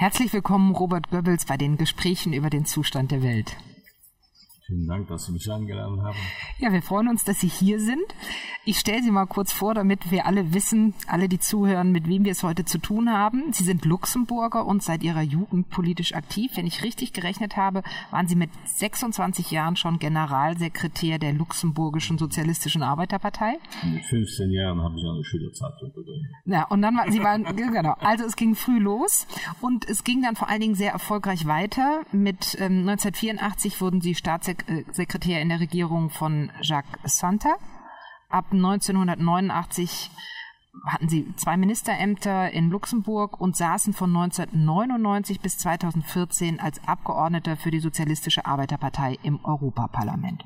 Herzlich willkommen, Robert Goebbels, bei den Gesprächen über den Zustand der Welt. Vielen Dank, dass Sie mich eingeladen haben. Ja, wir freuen uns, dass Sie hier sind. Ich stelle Sie mal kurz vor, damit wir alle wissen, alle, die zuhören, mit wem wir es heute zu tun haben. Sie sind Luxemburger und seit Ihrer Jugend politisch aktiv. Wenn ich richtig gerechnet habe, waren Sie mit 26 Jahren schon Generalsekretär der luxemburgischen Sozialistischen Arbeiterpartei. Mit 15 Jahren habe ich eine Schülerzeitung begonnen. Ja, und dann war, Sie waren, genau. Also es ging früh los und es ging dann vor allen Dingen sehr erfolgreich weiter. Mit ähm, 1984 wurden Sie Staatssekretär Sekretär in der Regierung von Jacques Santa. Ab 1989 hatten sie zwei Ministerämter in Luxemburg und saßen von 1999 bis 2014 als Abgeordneter für die Sozialistische Arbeiterpartei im Europaparlament.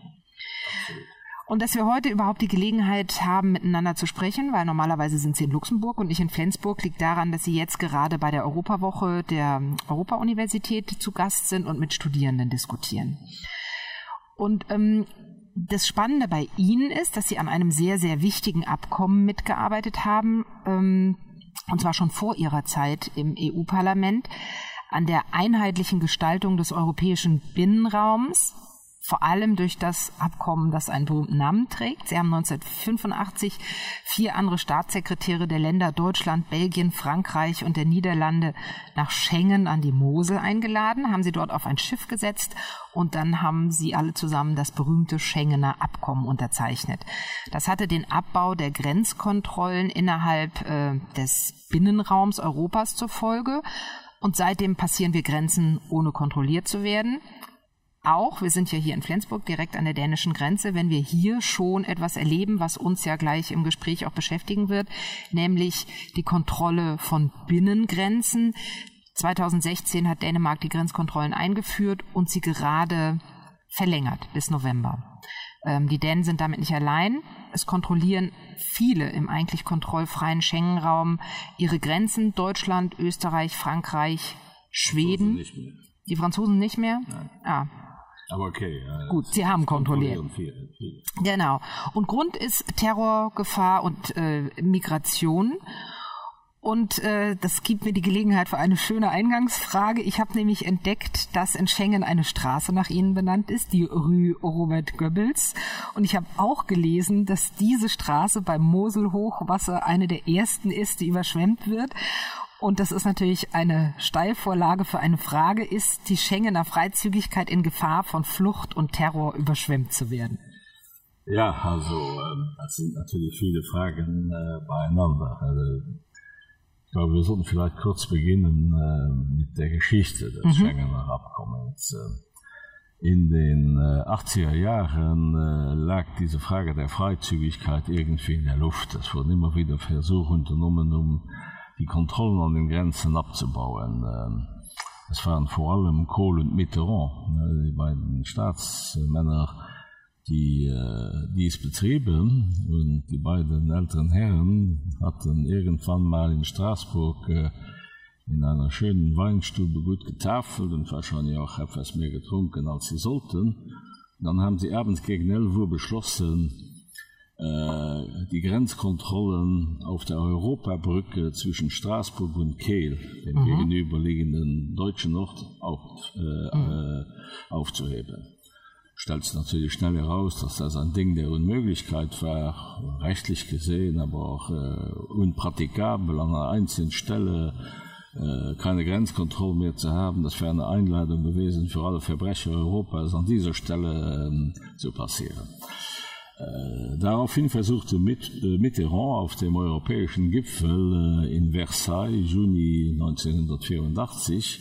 Und dass wir heute überhaupt die Gelegenheit haben, miteinander zu sprechen, weil normalerweise sind Sie in Luxemburg und ich in Flensburg, liegt daran, dass Sie jetzt gerade bei der Europawoche der Europa-Universität zu Gast sind und mit Studierenden diskutieren. Und ähm, das Spannende bei Ihnen ist, dass Sie an einem sehr, sehr wichtigen Abkommen mitgearbeitet haben, ähm, und zwar schon vor Ihrer Zeit im EU-Parlament, an der einheitlichen Gestaltung des europäischen Binnenraums vor allem durch das Abkommen, das einen berühmten Namen trägt. Sie haben 1985 vier andere Staatssekretäre der Länder Deutschland, Belgien, Frankreich und der Niederlande nach Schengen an die Mosel eingeladen, haben sie dort auf ein Schiff gesetzt und dann haben sie alle zusammen das berühmte Schengener Abkommen unterzeichnet. Das hatte den Abbau der Grenzkontrollen innerhalb äh, des Binnenraums Europas zur Folge. Und seitdem passieren wir Grenzen, ohne kontrolliert zu werden auch, wir sind ja hier in Flensburg direkt an der dänischen Grenze, wenn wir hier schon etwas erleben, was uns ja gleich im Gespräch auch beschäftigen wird, nämlich die Kontrolle von Binnengrenzen. 2016 hat Dänemark die Grenzkontrollen eingeführt und sie gerade verlängert bis November. Ähm, die Dänen sind damit nicht allein. Es kontrollieren viele im eigentlich kontrollfreien Schengen-Raum ihre Grenzen. Deutschland, Österreich, Frankreich, Schweden. Die Franzosen nicht mehr? Nein. Ah, aber okay. Äh, Gut, Sie haben kontrolliert. Viel, viel. Genau. Und Grund ist Terrorgefahr und äh, Migration. Und äh, das gibt mir die Gelegenheit für eine schöne Eingangsfrage. Ich habe nämlich entdeckt, dass in Schengen eine Straße nach Ihnen benannt ist, die Rue Robert Goebbels. Und ich habe auch gelesen, dass diese Straße beim Moselhochwasser eine der ersten ist, die überschwemmt wird. Und das ist natürlich eine Steilvorlage für eine Frage, ist die Schengener Freizügigkeit in Gefahr von Flucht und Terror überschwemmt zu werden? Ja, also ähm, das sind natürlich viele Fragen äh, beieinander. Also, ich glaube, wir sollten vielleicht kurz beginnen äh, mit der Geschichte des mhm. Schengener Abkommens. Äh, in den äh, 80er Jahren äh, lag diese Frage der Freizügigkeit irgendwie in der Luft. Es wurden immer wieder Versuche unternommen, um die Kontrollen an den Grenzen abzubauen. Ähm, es waren vor allem Kohl und Mitterrand, die beiden Staatsmänner, die äh, dies betrieben und die beiden älteren Herren hatten irgendwann mal in Straßburg äh, in einer schönen Weinstube gut getafelt und wahrscheinlich auch etwas mehr getrunken als sie sollten. Dann haben sie abends gegen 11 Uhr beschlossen, die Grenzkontrollen auf der Europabrücke zwischen Straßburg und Kehl, dem mhm. gegenüberliegenden deutschen Ort, auf, äh, mhm. äh, aufzuheben. Stellt natürlich schnell heraus, dass das ein Ding der Unmöglichkeit war, rechtlich gesehen, aber auch äh, unpraktikabel an einer einzelnen Stelle äh, keine Grenzkontrolle mehr zu haben. Das wäre eine Einladung gewesen für alle Verbrecher Europas an dieser Stelle äh, zu passieren. Äh, daraufhin versuchte äh, Mitterrand auf dem europäischen Gipfel äh, in Versailles Juni 1984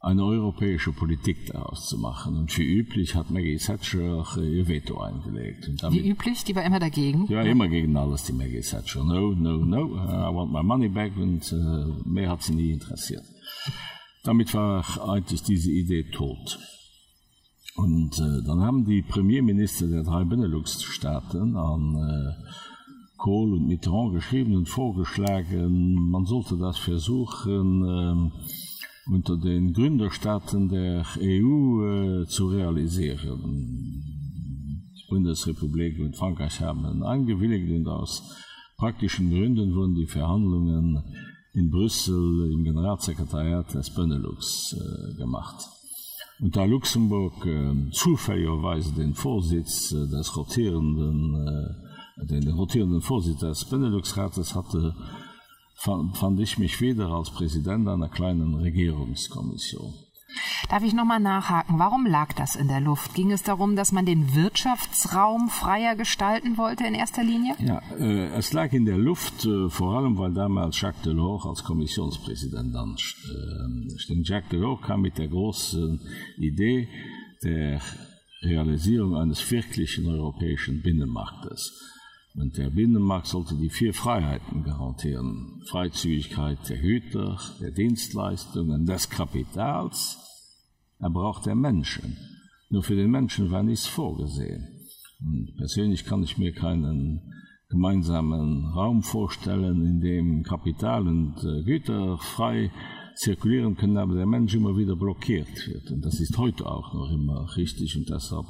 eine europäische Politik daraus zu machen. Und wie üblich hat Maggie Thatcher ihr Veto eingelegt. Damit, wie üblich? Die war immer dagegen? Ja, immer gegen alles, die Maggie Thatcher. No, no, no, I want my money back. Und mehr hat sie nie interessiert. Damit war eigentlich diese Idee tot. Und äh, dann haben die Premierminister der drei Benelux-Staaten an äh, Kohl und Mitterrand geschrieben und vorgeschlagen, man sollte das versuchen, äh, unter den Gründerstaaten der EU äh, zu realisieren. Die Bundesrepublik und Frankreich haben eingewilligt und aus praktischen Gründen wurden die Verhandlungen in Brüssel im Generalsekretariat des Benelux äh, gemacht. Und da Luxemburg äh, zufälligerweise den Vorsitz äh, des rotierenden, äh, den rotierenden Vorsitz des Beneluxrates hatte, fand, fand ich mich wieder als Präsident einer kleinen Regierungskommission. Darf ich noch mal nachhaken, warum lag das in der Luft? Ging es darum, dass man den Wirtschaftsraum freier gestalten wollte in erster Linie? Ja, äh, es lag in der Luft, äh, vor allem weil damals Jacques Delors als Kommissionspräsident dann äh, Jacques Delors kam mit der großen Idee der Realisierung eines wirklichen europäischen Binnenmarktes. Und der Binnenmarkt sollte die vier Freiheiten garantieren: Freizügigkeit der Hüter, der Dienstleistungen, des Kapitals, er braucht der Menschen. Nur für den Menschen war nichts vorgesehen. Und persönlich kann ich mir keinen gemeinsamen Raum vorstellen, in dem Kapital und äh, Güter frei zirkulieren können, aber der Mensch immer wieder blockiert wird. Und das ist heute auch noch immer richtig und deshalb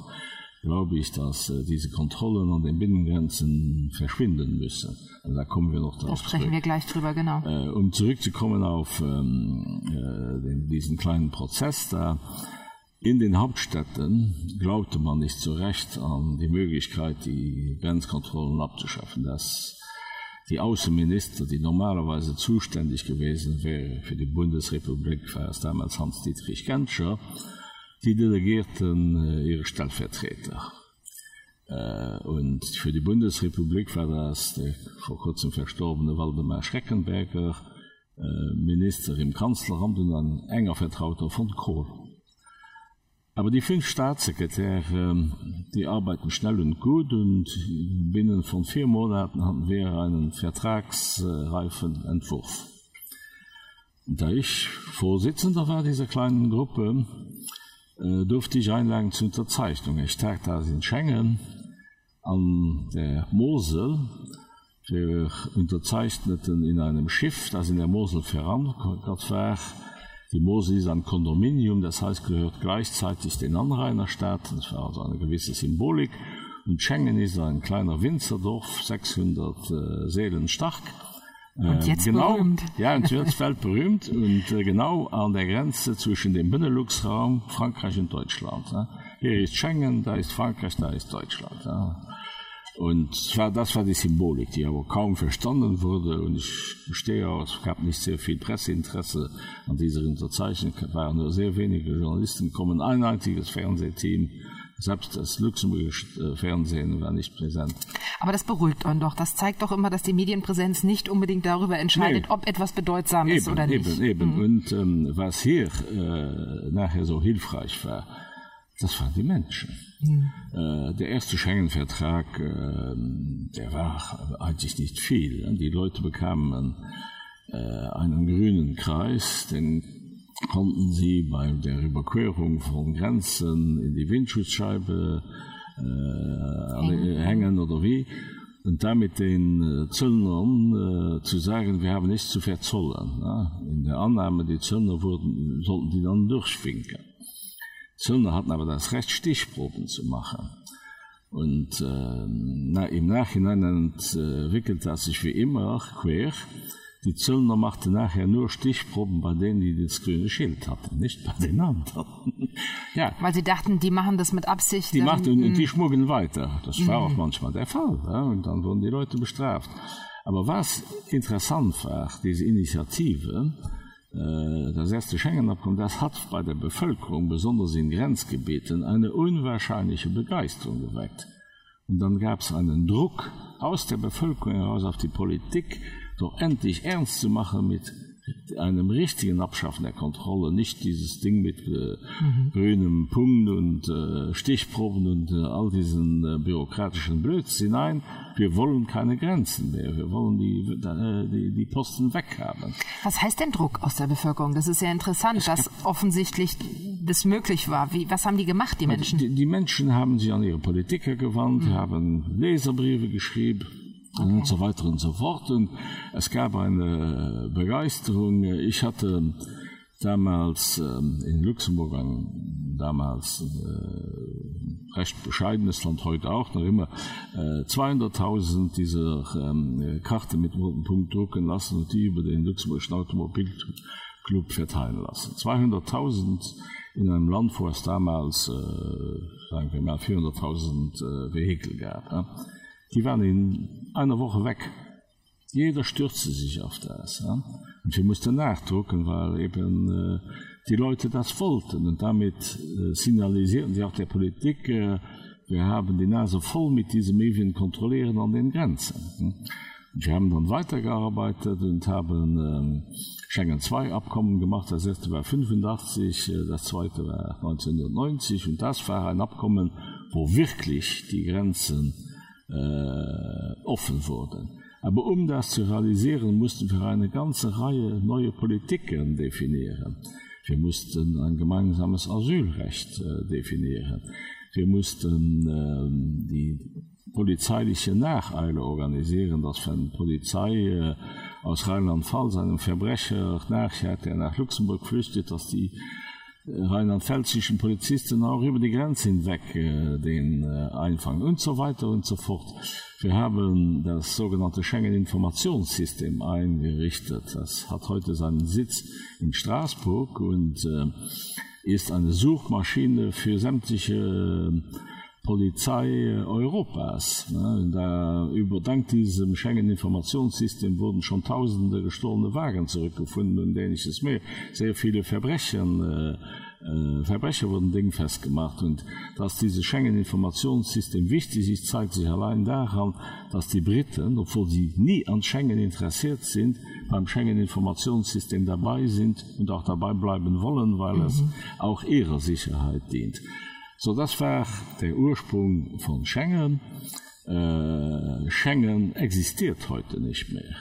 glaube ich, dass äh, diese Kontrollen an den Binnengrenzen verschwinden müssen. Also da kommen wir noch darauf. Da sprechen zurück. wir gleich drüber, genau. Äh, um zurückzukommen auf ähm, äh, den, diesen kleinen Prozess da. In den Hauptstädten glaubte man nicht zu Recht an die Möglichkeit, die Grenzkontrollen abzuschaffen. Dass die Außenminister, die normalerweise zuständig gewesen wäre für die Bundesrepublik, war es damals Hans-Dietrich Genscher, die Delegierten äh, ihre Stellvertreter. Äh, und für die Bundesrepublik war das der vor kurzem verstorbene Waldemar Schreckenberger äh, Minister im Kanzleramt und ein enger Vertrauter von Kohl. Aber die fünf Staatssekretäre, die arbeiten schnell und gut und binnen von vier Monaten hatten wir einen vertragsreifen Entwurf. Da ich Vorsitzender war dieser kleinen Gruppe, äh, durfte ich einlagen zur Unterzeichnung. Ich tag das in Schengen an der Mosel für Unterzeichneten in einem Schiff, das in der Mosel verankert war. Die Mosel ist ein Kondominium, das heißt gehört gleichzeitig den Anrainerstaat. Das war also eine gewisse Symbolik. Und Schengen ist ein kleiner Winzerdorf, 600 äh, Seelen stark. Und äh, jetzt genau, berühmt. Ja, und jetzt fällt berühmt und äh, genau an der Grenze zwischen dem Benelux-Raum, Frankreich und Deutschland. Ja. Hier ist Schengen, da ist Frankreich, da ist Deutschland. Ja. Und zwar, das war die Symbolik, die aber kaum verstanden wurde. Und ich stehe aus, es gab nicht sehr viel Presseinteresse an dieser Unterzeichnung. Es waren nur sehr wenige Journalisten, kommen ein einziges Fernsehteam selbst das luxemburgische Fernsehen war nicht präsent. Aber das beruhigt man doch. Das zeigt doch immer, dass die Medienpräsenz nicht unbedingt darüber entscheidet, nee. ob etwas bedeutsam eben, ist oder nicht. Eben, eben. Mhm. Und ähm, was hier äh, nachher so hilfreich war, das waren die Menschen. Mhm. Äh, der erste Schengen-Vertrag, äh, der war eigentlich nicht viel. Die Leute bekamen äh, einen grünen Kreis, den konnten sie bei der Überquerung von Grenzen in die Windschutzscheibe äh, hängen oder wie und damit den äh, Zöllnern äh, zu sagen, wir haben nichts zu verzollen. Ja? In der Annahme, die Zöllner wurden, sollten die dann durchfinken. Zöllner hatten aber das Recht, Stichproben zu machen. Und äh, na, im Nachhinein entwickelt das sich wie immer quer. Die Zöllner machte nachher nur Stichproben bei denen, die das grüne Schild hatten, nicht bei den anderen. ja. Weil sie dachten, die machen das mit Absicht. Die machten und die schmuggeln weiter. Das war auch manchmal der Fall. Ja? Und dann wurden die Leute bestraft. Aber was interessant war, diese Initiative, äh, das erste Schengenabkommen, das hat bei der Bevölkerung, besonders in Grenzgebieten, eine unwahrscheinliche Begeisterung geweckt. Und dann gab es einen Druck aus der Bevölkerung heraus auf die Politik, doch endlich ernst zu machen mit einem richtigen Abschaffen der Kontrolle, nicht dieses Ding mit äh, mhm. grünem Punkt und äh, Stichproben und äh, all diesen äh, bürokratischen Blödsinn. Nein, wir wollen keine Grenzen mehr. Wir wollen die, äh, die, die Posten weghaben. Was heißt denn Druck aus der Bevölkerung? Das ist ja interessant, es dass offensichtlich das möglich war. Wie, was haben die gemacht, die Menschen? Die, die Menschen haben sich an ihre Politiker gewandt, mhm. haben Leserbriefe geschrieben. Und so weiter und so fort. Und es gab eine Begeisterung. Ich hatte damals ähm, in Luxemburg einen damals äh, recht bescheidenes Land heute auch noch immer äh, 200.000 dieser ähm, Karte mit roten Punkt drucken lassen und die über den Luxemburgischen Automobilclub verteilen lassen. 200.000 in einem Land, wo es damals äh, sagen wir mal 400.000 äh, Vehikel gab. Die waren in einer Woche weg. Jeder stürzte sich auf das. Ja. Und wir mussten nachdrucken, weil eben äh, die Leute das wollten und damit äh, signalisierten sie auch der Politik, äh, wir haben die Nase voll mit diesen Medien kontrollieren an den Grenzen. Und wir haben dann weitergearbeitet und haben ähm, Schengen II Abkommen gemacht. Das erste war 85, äh, das zweite war 1990 und das war ein Abkommen, wo wirklich die Grenzen äh, offen wurden. Aber um das zu realisieren, mussten wir eine ganze Reihe neue Politiken definieren. Wir mussten ein gemeinsames Asylrecht äh, definieren. Wir mussten äh, die polizeiliche Nacheile organisieren, dass wenn Polizei äh, aus Rheinland-Fall seinem Verbrecher nachhält, der nach Luxemburg flüchtet, dass die rheinland-pfälzischen Polizisten auch über die Grenze hinweg äh, den äh, einfangen und so weiter und so fort. Wir haben das sogenannte Schengen-Informationssystem eingerichtet. Das hat heute seinen Sitz in Straßburg und äh, ist eine Suchmaschine für sämtliche Polizei Europas. Ne? Da überdank diesem Schengen-Informationssystem wurden schon tausende gestohlene Wagen zurückgefunden und ähnliches mehr. Sehr viele Verbrechen äh, äh, Verbrecher wurden Ding festgemacht und dass dieses Schengen-Informationssystem wichtig ist, zeigt sich allein daran, dass die Briten, obwohl sie nie an Schengen interessiert sind, beim Schengen-Informationssystem dabei sind und auch dabei bleiben wollen, weil mhm. es auch ihrer Sicherheit dient. So das war der Ursprung von Schengen. Äh, Schengen existiert heute nicht mehr.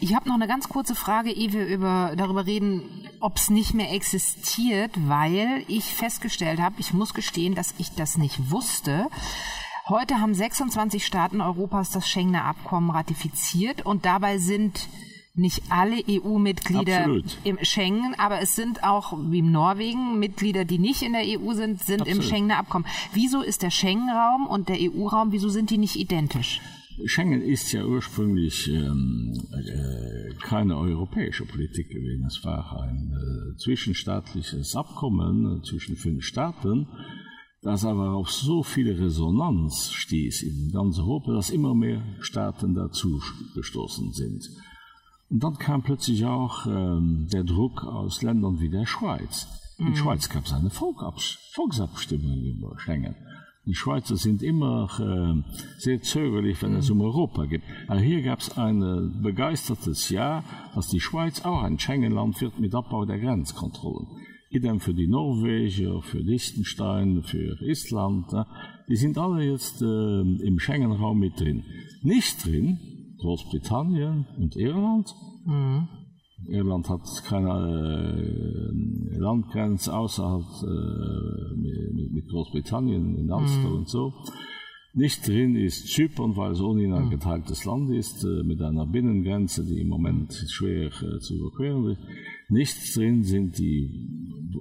Ich habe noch eine ganz kurze Frage, ehe wir über, darüber reden, ob es nicht mehr existiert, weil ich festgestellt habe, ich muss gestehen, dass ich das nicht wusste. Heute haben 26 Staaten Europas das Schengener Abkommen ratifiziert und dabei sind nicht alle EU-Mitglieder im Schengen, aber es sind auch wie in Norwegen Mitglieder, die nicht in der EU sind, sind Absolut. im Schengener Abkommen. Wieso ist der Schengen-Raum und der EU-Raum, wieso sind die nicht identisch? Schengen ist ja ursprünglich ähm, äh, keine europäische Politik gewesen. Es war ein äh, zwischenstaatliches Abkommen äh, zwischen fünf Staaten, das aber auf so viele Resonanz stieß in ganz Europa, dass immer mehr Staaten dazu gestoßen sind. Und dann kam plötzlich auch ähm, der Druck aus Ländern wie der Schweiz. In mhm. Schweiz gab es eine Volksabstimmung über Schengen. Die Schweizer sind immer äh, sehr zögerlich, wenn es um Europa geht. Aber hier gab es ein äh, begeistertes Jahr, dass die Schweiz auch ein Schengenland wird mit Abbau der Grenzkontrollen. Idem für die Norweger, für Liechtenstein, für Island. Äh, die sind alle jetzt äh, im Schengenraum mit drin. Nicht drin Großbritannien und Irland. Mhm. Irland hat keine äh, Landgrenze außerhalb äh, mit, mit Großbritannien in Amsterdam mm. und so. Nicht drin ist Zypern, weil es ohnehin ein geteiltes Land ist, äh, mit einer Binnengrenze, die im Moment schwer äh, zu überqueren ist. Nichts drin sind die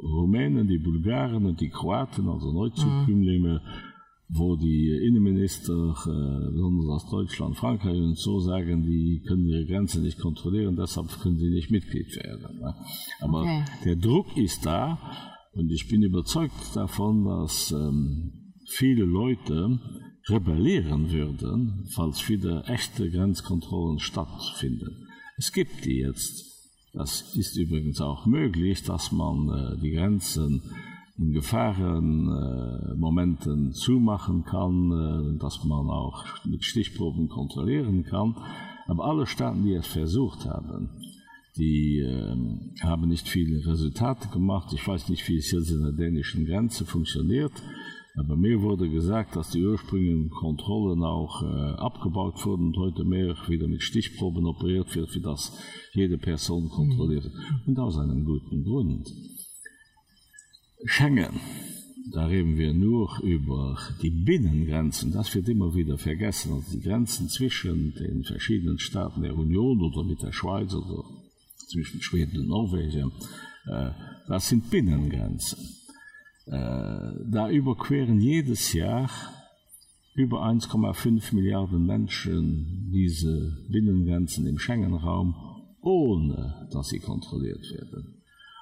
Rumänen, die Bulgaren und die Kroaten, also Neuzugünlinge. Mm wo die Innenminister äh, aus Deutschland, Frankreich und so sagen, die können ihre Grenze nicht kontrollieren, deshalb können sie nicht Mitglied werden. Ne? Aber okay. der Druck ist da und ich bin überzeugt davon, dass ähm, viele Leute rebellieren würden, falls wieder echte Grenzkontrollen stattfinden. Es gibt die jetzt. Das ist übrigens auch möglich, dass man äh, die Grenzen in Gefahrenmomenten äh, zumachen kann, äh, dass man auch mit Stichproben kontrollieren kann. Aber alle Staaten, die es versucht haben, die äh, haben nicht viele Resultate gemacht. Ich weiß nicht, wie es jetzt in der dänischen Grenze funktioniert. Aber mir wurde gesagt, dass die ursprünglichen Kontrollen auch äh, abgebaut wurden und heute mehr wieder mit Stichproben operiert wird, für das jede Person kontrolliert. Mhm. Und aus einem guten Grund. Schengen. Da reden wir nur über die Binnengrenzen. Das wird immer wieder vergessen. Also die Grenzen zwischen den verschiedenen Staaten der Union oder mit der Schweiz oder zwischen Schweden und Norwegen, äh, das sind Binnengrenzen. äh, da überqueren jedes Jahr über 1,5 Milliarden Menschen diese Binnengrenzen im Schengenraum, ohne dass sie kontrolliert werden.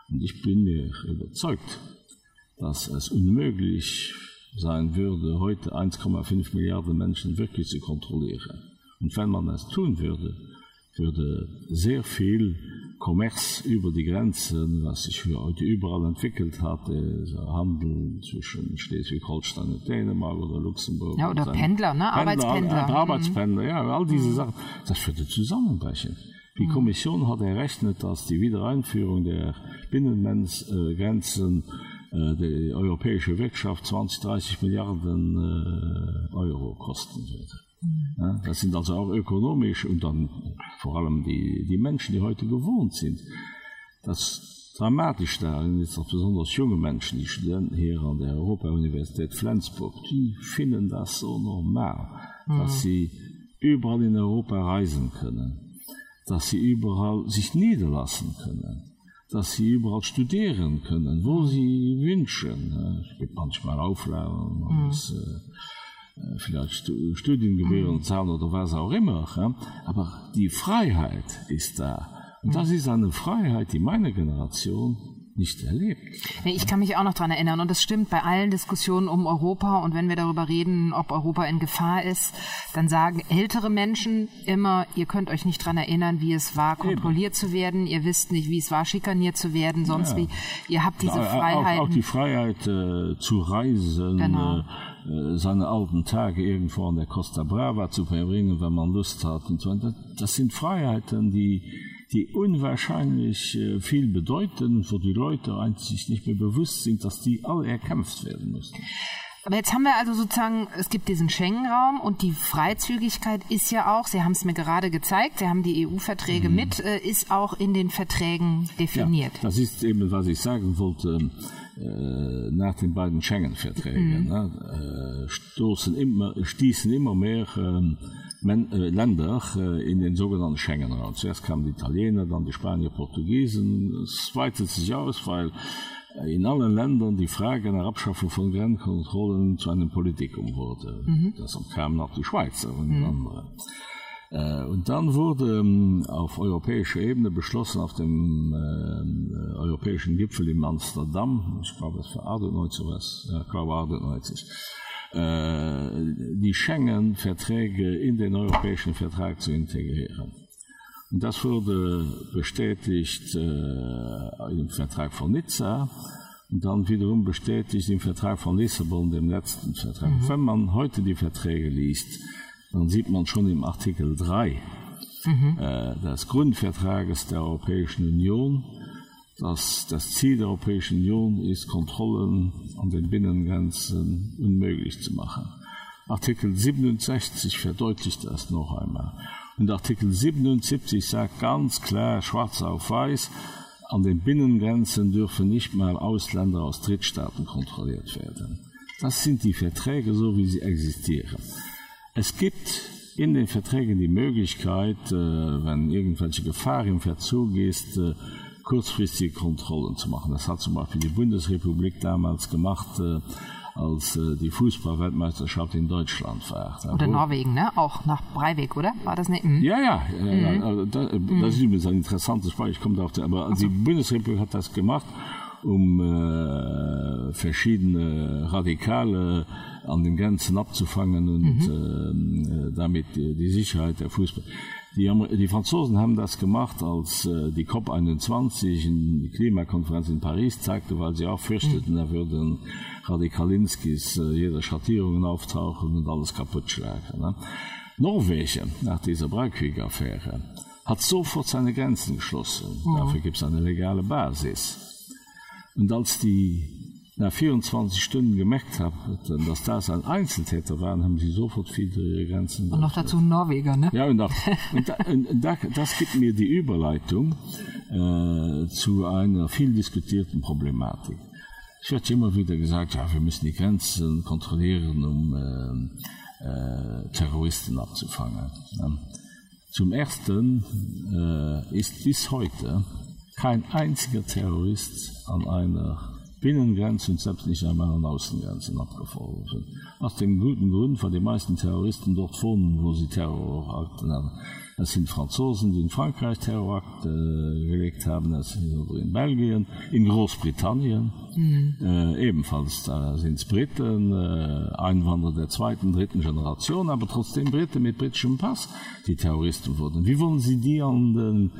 Und ich bin mir überzeugt, dass es unmöglich sein würde, heute 1,5 Milliarden Menschen wirklich zu kontrollieren. Und wenn man es tun würde, würde sehr viel Kommerz über die Grenzen, was sich heute überall entwickelt hat, Handel zwischen Schleswig-Holstein und Dänemark oder Luxemburg ja, oder Pendler, ne? Pendler, Arbeitspendler, mhm. Arbeitspendler, ja, all diese mhm. Sachen, das würde zusammenbrechen. Die mhm. Kommission hat errechnet, dass die Wiedereinführung der Binnenmenzgrenzen äh, die europäische Wirtschaft 20 30 Milliarden äh, Euro kosten würde. Ja, das sind also auch ökonomisch und dann vor allem die, die Menschen, die heute gewohnt sind. Das dramatisch da ist auch besonders junge Menschen, die Studenten hier an der Europa-Universität Flensburg, die finden das so normal, mhm. dass sie überall in Europa reisen können, dass sie überall sich niederlassen können, dass sie überall studieren können, wo sie wünschen. Es gibt manchmal Auflagen. Mhm. Das, äh, Äh, vielleicht Studiengebühren mhm. zahlen oder was auch immer. Ja? Aber die Freiheit ist da. Und das ist eine Freiheit, die meine Generation nicht erlebt. Ich kann mich auch noch daran erinnern und das stimmt bei allen Diskussionen um Europa und wenn wir darüber reden, ob Europa in Gefahr ist, dann sagen ältere Menschen immer, ihr könnt euch nicht daran erinnern, wie es war, kontrolliert Eben. zu werden, ihr wisst nicht, wie es war, schikaniert zu werden, sonst ja. wie, ihr habt diese Freiheit. Auch, auch die Freiheit äh, zu reisen. Genau. Äh, Äh, seine alten Tage irgendwo an der Costa Brava zu verbringen, wenn man Lust hat. Und so. Das sind Freiheiten, die, die unwahrscheinlich äh, viel bedeuten, wo die Leute eigentlich nicht mehr bewusst sind, dass die alle erkämpft werden müssen. Aber jetzt haben wir also sozusagen, es gibt diesen Schengen-Raum und die Freizügigkeit ist ja auch, Sie haben es mir gerade gezeigt, Sie haben die EU-Verträge mhm. mit, äh, ist auch in den Verträgen definiert. Ja, das ist eben, was ich sagen wollte. Äh, nach den beiden Schengen-Verträgen mhm. äh, stoßen immer, stießen immer mehr ähm, äh, Länder äh, in den sogenannten Schengen-Raum. Zuerst kamen die Italiener, dann die Spanier, Portugiesen. Es weitet sich aus, weil in allen Ländern die Frage nach Abschaffung von Grenzkontrollen zu einem Politikum wurde. Mhm. Das kam nach die Schweizer und mhm. andere. Äh, und dann wurde ähm, auf europäischer Ebene beschlossen auf dem äh, europäischen Gipfel in Amsterdam, ich glaube es war 98 was, ja, glaube 98, äh, die Schengen-Verträge in den europäischen Vertrag zu integrieren. Und das wurde bestätigt äh, im Vertrag von Nizza und dann wiederum bestätigt im Vertrag von Lissabon, dem letzten Vertrag. Mhm. Wenn man heute die Verträge liest, dann sieht man schon im Artikel 3 mhm. äh, des Grundvertrages der Europäischen Union, dass das Ziel der Europäischen Union ist, Kontrollen an den Binnengrenzen unmöglich zu machen. Artikel 67 verdeutlicht das noch einmal. Und Artikel 77 sagt ganz klar schwarz auf weiß, an den Binnengrenzen dürfen nicht mal Ausländer aus Drittstaaten kontrolliert werden. Das sind die Verträge so, wie sie existieren. Es gibt in den Verträgen die Möglichkeit, äh, wenn irgendwelche Gefahr im Verzug ist, äh, kurzfristige Kontrollen zu machen. Das hat zum Beispiel die Bundesrepublik damals gemacht, äh, als die Fußballweltmeisterschaft in Deutschland war. Oder Norwegen, ne? auch nach Breiweg, oder? War das nicht? Mhm. Ja, ja, mhm. ja das, das ist übrigens ein interessantes Spiel. Ich komme darauf, aber also. die Bundesrepublik hat das gemacht, um äh, verschiedene radikale an den Grenzen abzufangen und mhm. äh, damit die, die Sicherheit der Fußball. Die, die Franzosen haben das gemacht, als äh, die COP 21 in die Klimakonferenz in Paris zeigte, weil sie auch fürchteten, mhm. da würden Radikalinskis äh, jede Schattierungen auftauchen und alles kaputt schlagen. Ne? Norwegen nach dieser Breikrieg-Affäre hat sofort seine Grenzen geschlossen. Mhm. Dafür gibt es eine legale Basis. Und als die nach 24 Stunden gemerkt haben, dass das ein Einzeltäter waren, haben sie sofort viele Grenzen. Und noch dazu Norweger, ne? Ja, und, da, und, da, und da, das gibt mir die Überleitung äh, zu einer viel diskutierten Problematik. Es wird immer wieder gesagt, ja, wir müssen die Grenzen kontrollieren, um äh, äh, Terroristen abzufangen. Ja. Zum Ersten äh, ist bis heute kein einziger Terrorist an einer Binnengrenzen selbst nicht einmal an Außengrenzen abgefordert sind. Aus dem guten Grund, weil die meisten Terroristen dort wohnen, wo sie Terrorakten haben. Es sind Franzosen, die in Frankreich Terrorakt äh, gelegt haben, es in Belgien, in Großbritannien mhm. äh, ebenfalls da sind es Briten, äh, Einwanderer der zweiten, dritten Generation, aber trotzdem Briten mit britischem Pass, die Terroristen wurden. Wie wollen sie die an den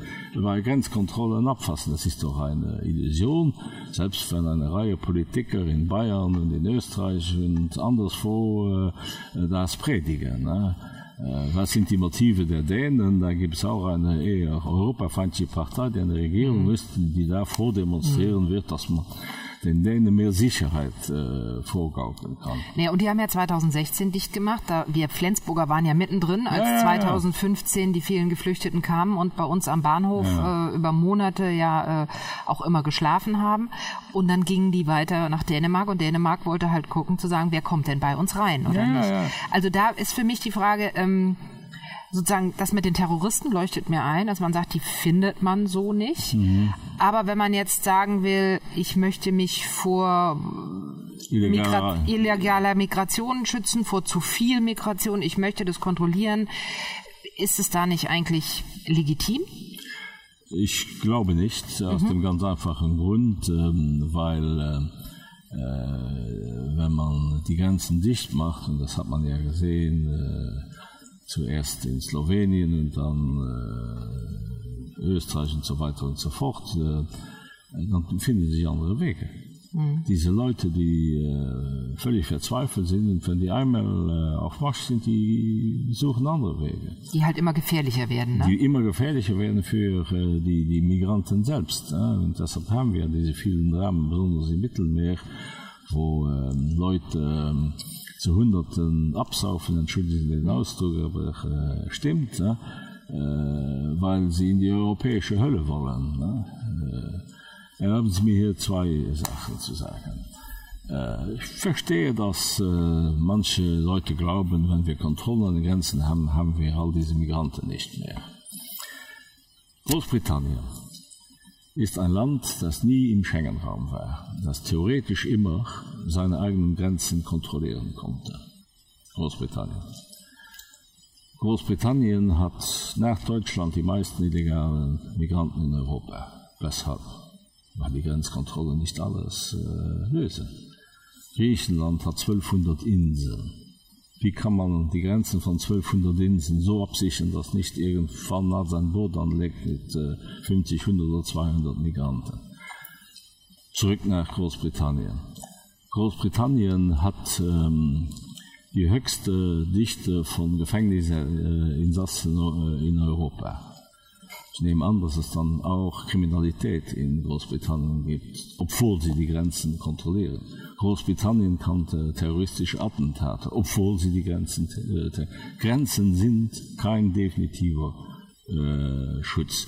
bei Grenzkontrollen abfassen? Das ist doch eine Illusion, selbst wenn eine Reihe Politiker in Bayern und in Österreich und anderswo äh, das predigen. Ne? Äh, was sind die Motive der Dänen? Da gibt es auch eine eher europafeindliche Partei, die eine Regierung müssten, die da vordemonstrieren wird, dass man den Dänen mehr Sicherheit äh, vorgaukeln kann. Nee, und die haben ja 2016 dicht gemacht. Da wir Flensburger waren ja mittendrin, als ja, ja, 2015 die vielen Geflüchteten kamen und bei uns am Bahnhof äh, über Monate ja äh, auch immer geschlafen haben. Und dann gingen die weiter nach Dänemark und Dänemark wollte halt gucken zu sagen, wer kommt denn bei uns rein oder nicht. Also da ist für mich die Frage, ähm, sozusagen das mit den Terroristen leuchtet mir ein, dass man sagt, die findet man so nicht. Mhm. Aber wenn man jetzt sagen will, ich möchte mich vor Migra illegaler Migration schützen, vor zu viel Migration, ich möchte das kontrollieren, ist es da nicht eigentlich legitim? Ich glaube nicht, aus mhm. dem ganz einfachen Grund, ähm, weil äh, äh, wenn man die Grenzen dicht macht, und das hat man ja gesehen, äh, zuerst in Slowenien und dann äh, Österreich und so weiter und so fort, äh, dann finden sich andere Wege. Mhm. Diese Leute, die äh, völlig verzweifelt sind und wenn die einmal äh, auf Marsch sind, die suchen andere Wege. Die halt immer gefährlicher werden. Ne? Die immer gefährlicher werden für äh, die, die Migranten selbst. Äh? Und deshalb haben wir diese vielen Dramen, besonders im Mittelmeer, wo äh, Leute äh, zu hunderten absaufen entschuldigen den Ausdruck aber äh, stimmt ne? äh, weil sie in die europäische Hölle wollen äh, haben sie mir hier zwei Sachen zu sagen. Äh, ich verstehe dass äh, manche Leute glauben wenn wir Kontrollen an den Grenzen haben haben wir all diese Migranten nicht mehr. Großbritannien ist ein Land, das nie im Schengenraum war, das theoretisch immer seine eigenen Grenzen kontrollieren konnte. Großbritannien. Großbritannien hat nach Deutschland die meisten illegalen Migranten in Europa. Weshalb? Weil die Grenzkontrolle nicht alles äh, lösen. Griechenland hat 1200 Inseln wie kann man die Grenzen von 1200 Inseln so absichern, dass nicht irgendwann nach sein Boot anlegt mit äh, 50, 100 oder 200 Migranten. Zurück nach Großbritannien. Großbritannien hat ähm, die höchste Dichte von Gefängnisinsassen äh, in Europa. Ich nehme an, dass es dann auch Kriminalität in Großbritannien gibt, obwohl sie die Grenzen kontrollieren. Großbritannien kannte terroristische Attentate, obwohl sie die Grenzen äh, Grenzen sind kein definitiver äh, Schutz.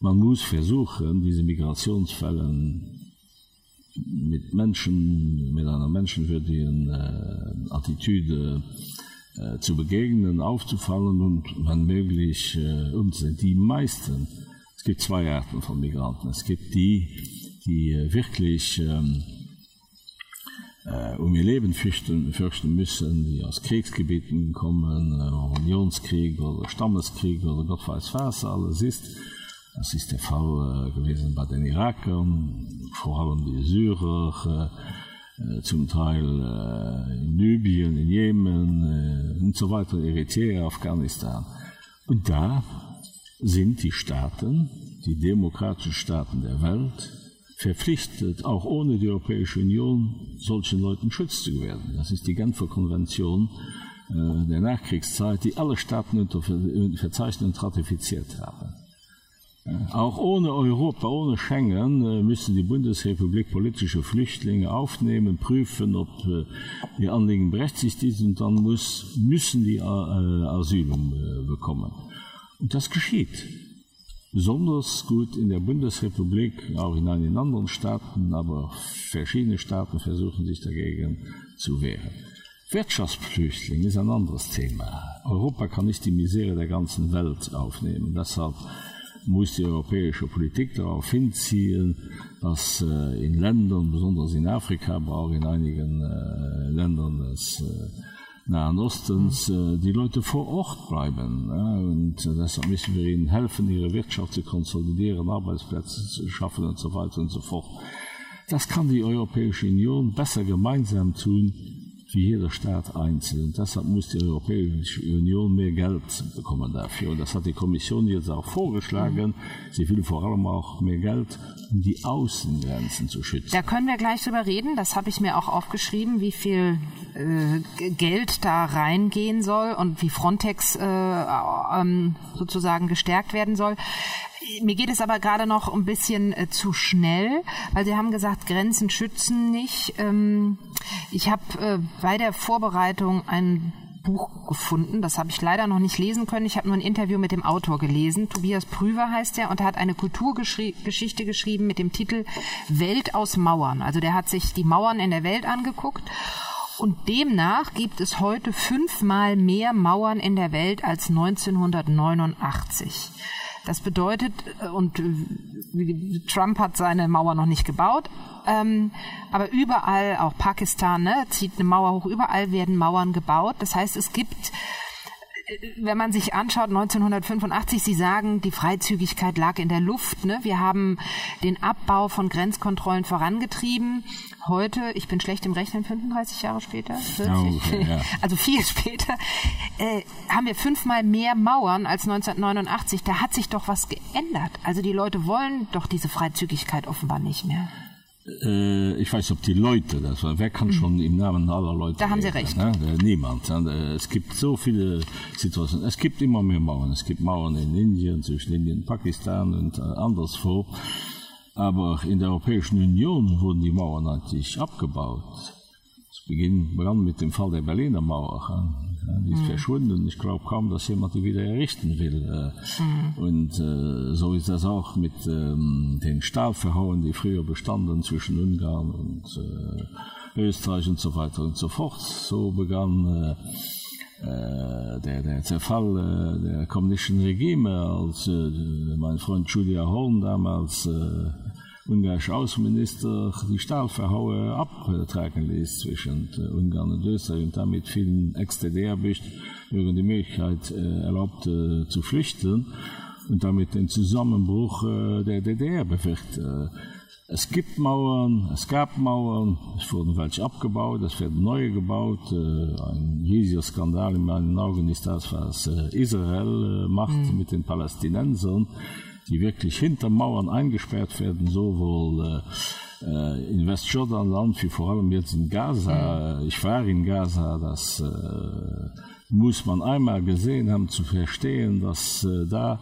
Man muss versuchen, diese Migrationsfällen mit Menschen, mit einer menschenwürdigen äh, Attitüde äh, zu begegnen, aufzufallen und man möglich äh, umzusetzen. Die meisten, es gibt zwei Arten von Migranten. Es gibt die, die wirklich ähm, äh, um ihr Leben fürchten, fürchten müssen, die aus Kriegsgebieten kommen, äh, Unionskrieg oder Stammeskrieg oder Gott weiß was alles ist. Das ist der Fall äh, gewesen bei den Irakern, vor allem die Syrer, äh, Äh, zum Teil äh, in Libyen, in Jemen äh, und so weiter, Eritrea, Afghanistan. Und da sind die Staaten, die demokratischen Staaten der Welt, verpflichtet, auch ohne die Europäische Union solchen Leuten Schutz zu werden. Das ist die Genfer Konvention äh, der Nachkriegszeit, die alle Staaten unter Verzeichnung ratifiziert haben. Auch ohne Europa, ohne Schengen äh, müssen die Bundesrepublik politische Flüchtlinge aufnehmen, prüfen, ob äh, die Anliegen berechtigt ist und dann muss, müssen die äh, Asylen bekommen. Und das geschieht. Besonders gut in der Bundesrepublik, auch in einigen anderen Staaten, aber verschiedene Staaten versuchen sich dagegen zu wehren. Wirtschaftsflüchtling ist ein anderes Thema. Europa kann nicht die Misere der ganzen Welt aufnehmen. Deshalb muss die europäische Politik darauf hinziehen, dass äh, in Ländern, besonders in Afrika, aber auch in einigen äh, Ländern des äh, Nahen Ostens äh, die Leute vor Ort bleiben. Ja, und äh, deshalb müssen wir ihnen helfen, ihre Wirtschaft zu konsolidieren, Arbeitsplätze zu schaffen und so weiter und so fort. Das kann die Europäische Union besser gemeinsam tun, wie jeder Staat einzeln. Deshalb muss die Europäische Union mehr Geld bekommen dafür. Und das hat die Kommission jetzt auch vorgeschlagen. Sie will vor allem auch mehr Geld, um die Außengrenzen zu schützen. Da können wir gleich drüber reden. Das habe ich mir auch aufgeschrieben, wie viel äh, Geld da reingehen soll und wie Frontex äh, ähm, sozusagen gestärkt werden soll. Mir geht es aber gerade noch ein bisschen äh, zu schnell, weil Sie haben gesagt, Grenzen schützen nicht. Ähm, ich habe äh, bei der Vorbereitung ein Buch gefunden. Das habe ich leider noch nicht lesen können. Ich habe nur ein Interview mit dem Autor gelesen. Tobias Prüver heißt er und er hat eine Kulturgeschichte geschrieben mit dem Titel Welt aus Mauern. Also der hat sich die Mauern in der Welt angeguckt. Und demnach gibt es heute fünfmal mehr Mauern in der Welt als 1989. Das bedeutet, äh, und äh, Trump hat seine Mauer noch nicht gebaut, ähm, aber überall, auch Pakistan, ne, zieht eine Mauer hoch, überall werden Mauern gebaut. Das heißt, es gibt wenn man sich anschaut, 1985, Sie sagen, die Freizügigkeit lag in der Luft. Ne? Wir haben den Abbau von Grenzkontrollen vorangetrieben heute, ich bin schlecht im Rechnen, 35 Jahre später, oh, okay, ja. also viel später, äh, haben wir fünfmal mehr Mauern als 1989. Da hat sich doch was geändert. Also die Leute wollen doch diese Freizügigkeit offenbar nicht mehr. Äh, ich weiß ob die Leute das war wer kann mhm. schon im Namen aller Leute da haben sie recht ne? niemand äh, es gibt so viele Situationen es gibt immer mehr Mauern es gibt Mauern in Indien zwischen Indien Pakistan und äh, anderswo aber in der Europäischen Union wurden die Mauern natürlich abgebaut. Beginn begann mit dem Fall der Berliner Mauer die ist mhm. verschwunden. Ich glaube kaum, dass jemand die wieder errichten will. Äh, mhm. Und äh, so ist das auch mit ähm, den Stahlverhauen, die früher bestanden zwischen Ungarn und äh, Österreich und so weiter und so fort. So begann äh, der, der Zerfall der kommunistischen Regime, als mein Freund Julia Horn damals ungarische Außenminister die Stahlverhaue abtragen ließ zwischen äh, Ungarn und Österreich und damit vielen Ex-DDR-Bücht über die Möglichkeit äh, erlaubt äh, zu flüchten und damit den Zusammenbruch der DDR bewirkt. Es gibt Mauern, es gab Mauern, es wurden welche abgebaut, es werden neue gebaut. Ein jesiger Skandal in meinen Augen ist das, was Israel macht mhm. mit den Palästinensern, die wirklich hinter Mauern eingesperrt werden, sowohl äh, äh in Westjordanland wie vor allem jetzt in Gaza. Mhm. Ich war in Gaza, das äh, muss man einmal gesehen haben zu verstehen, dass äh, da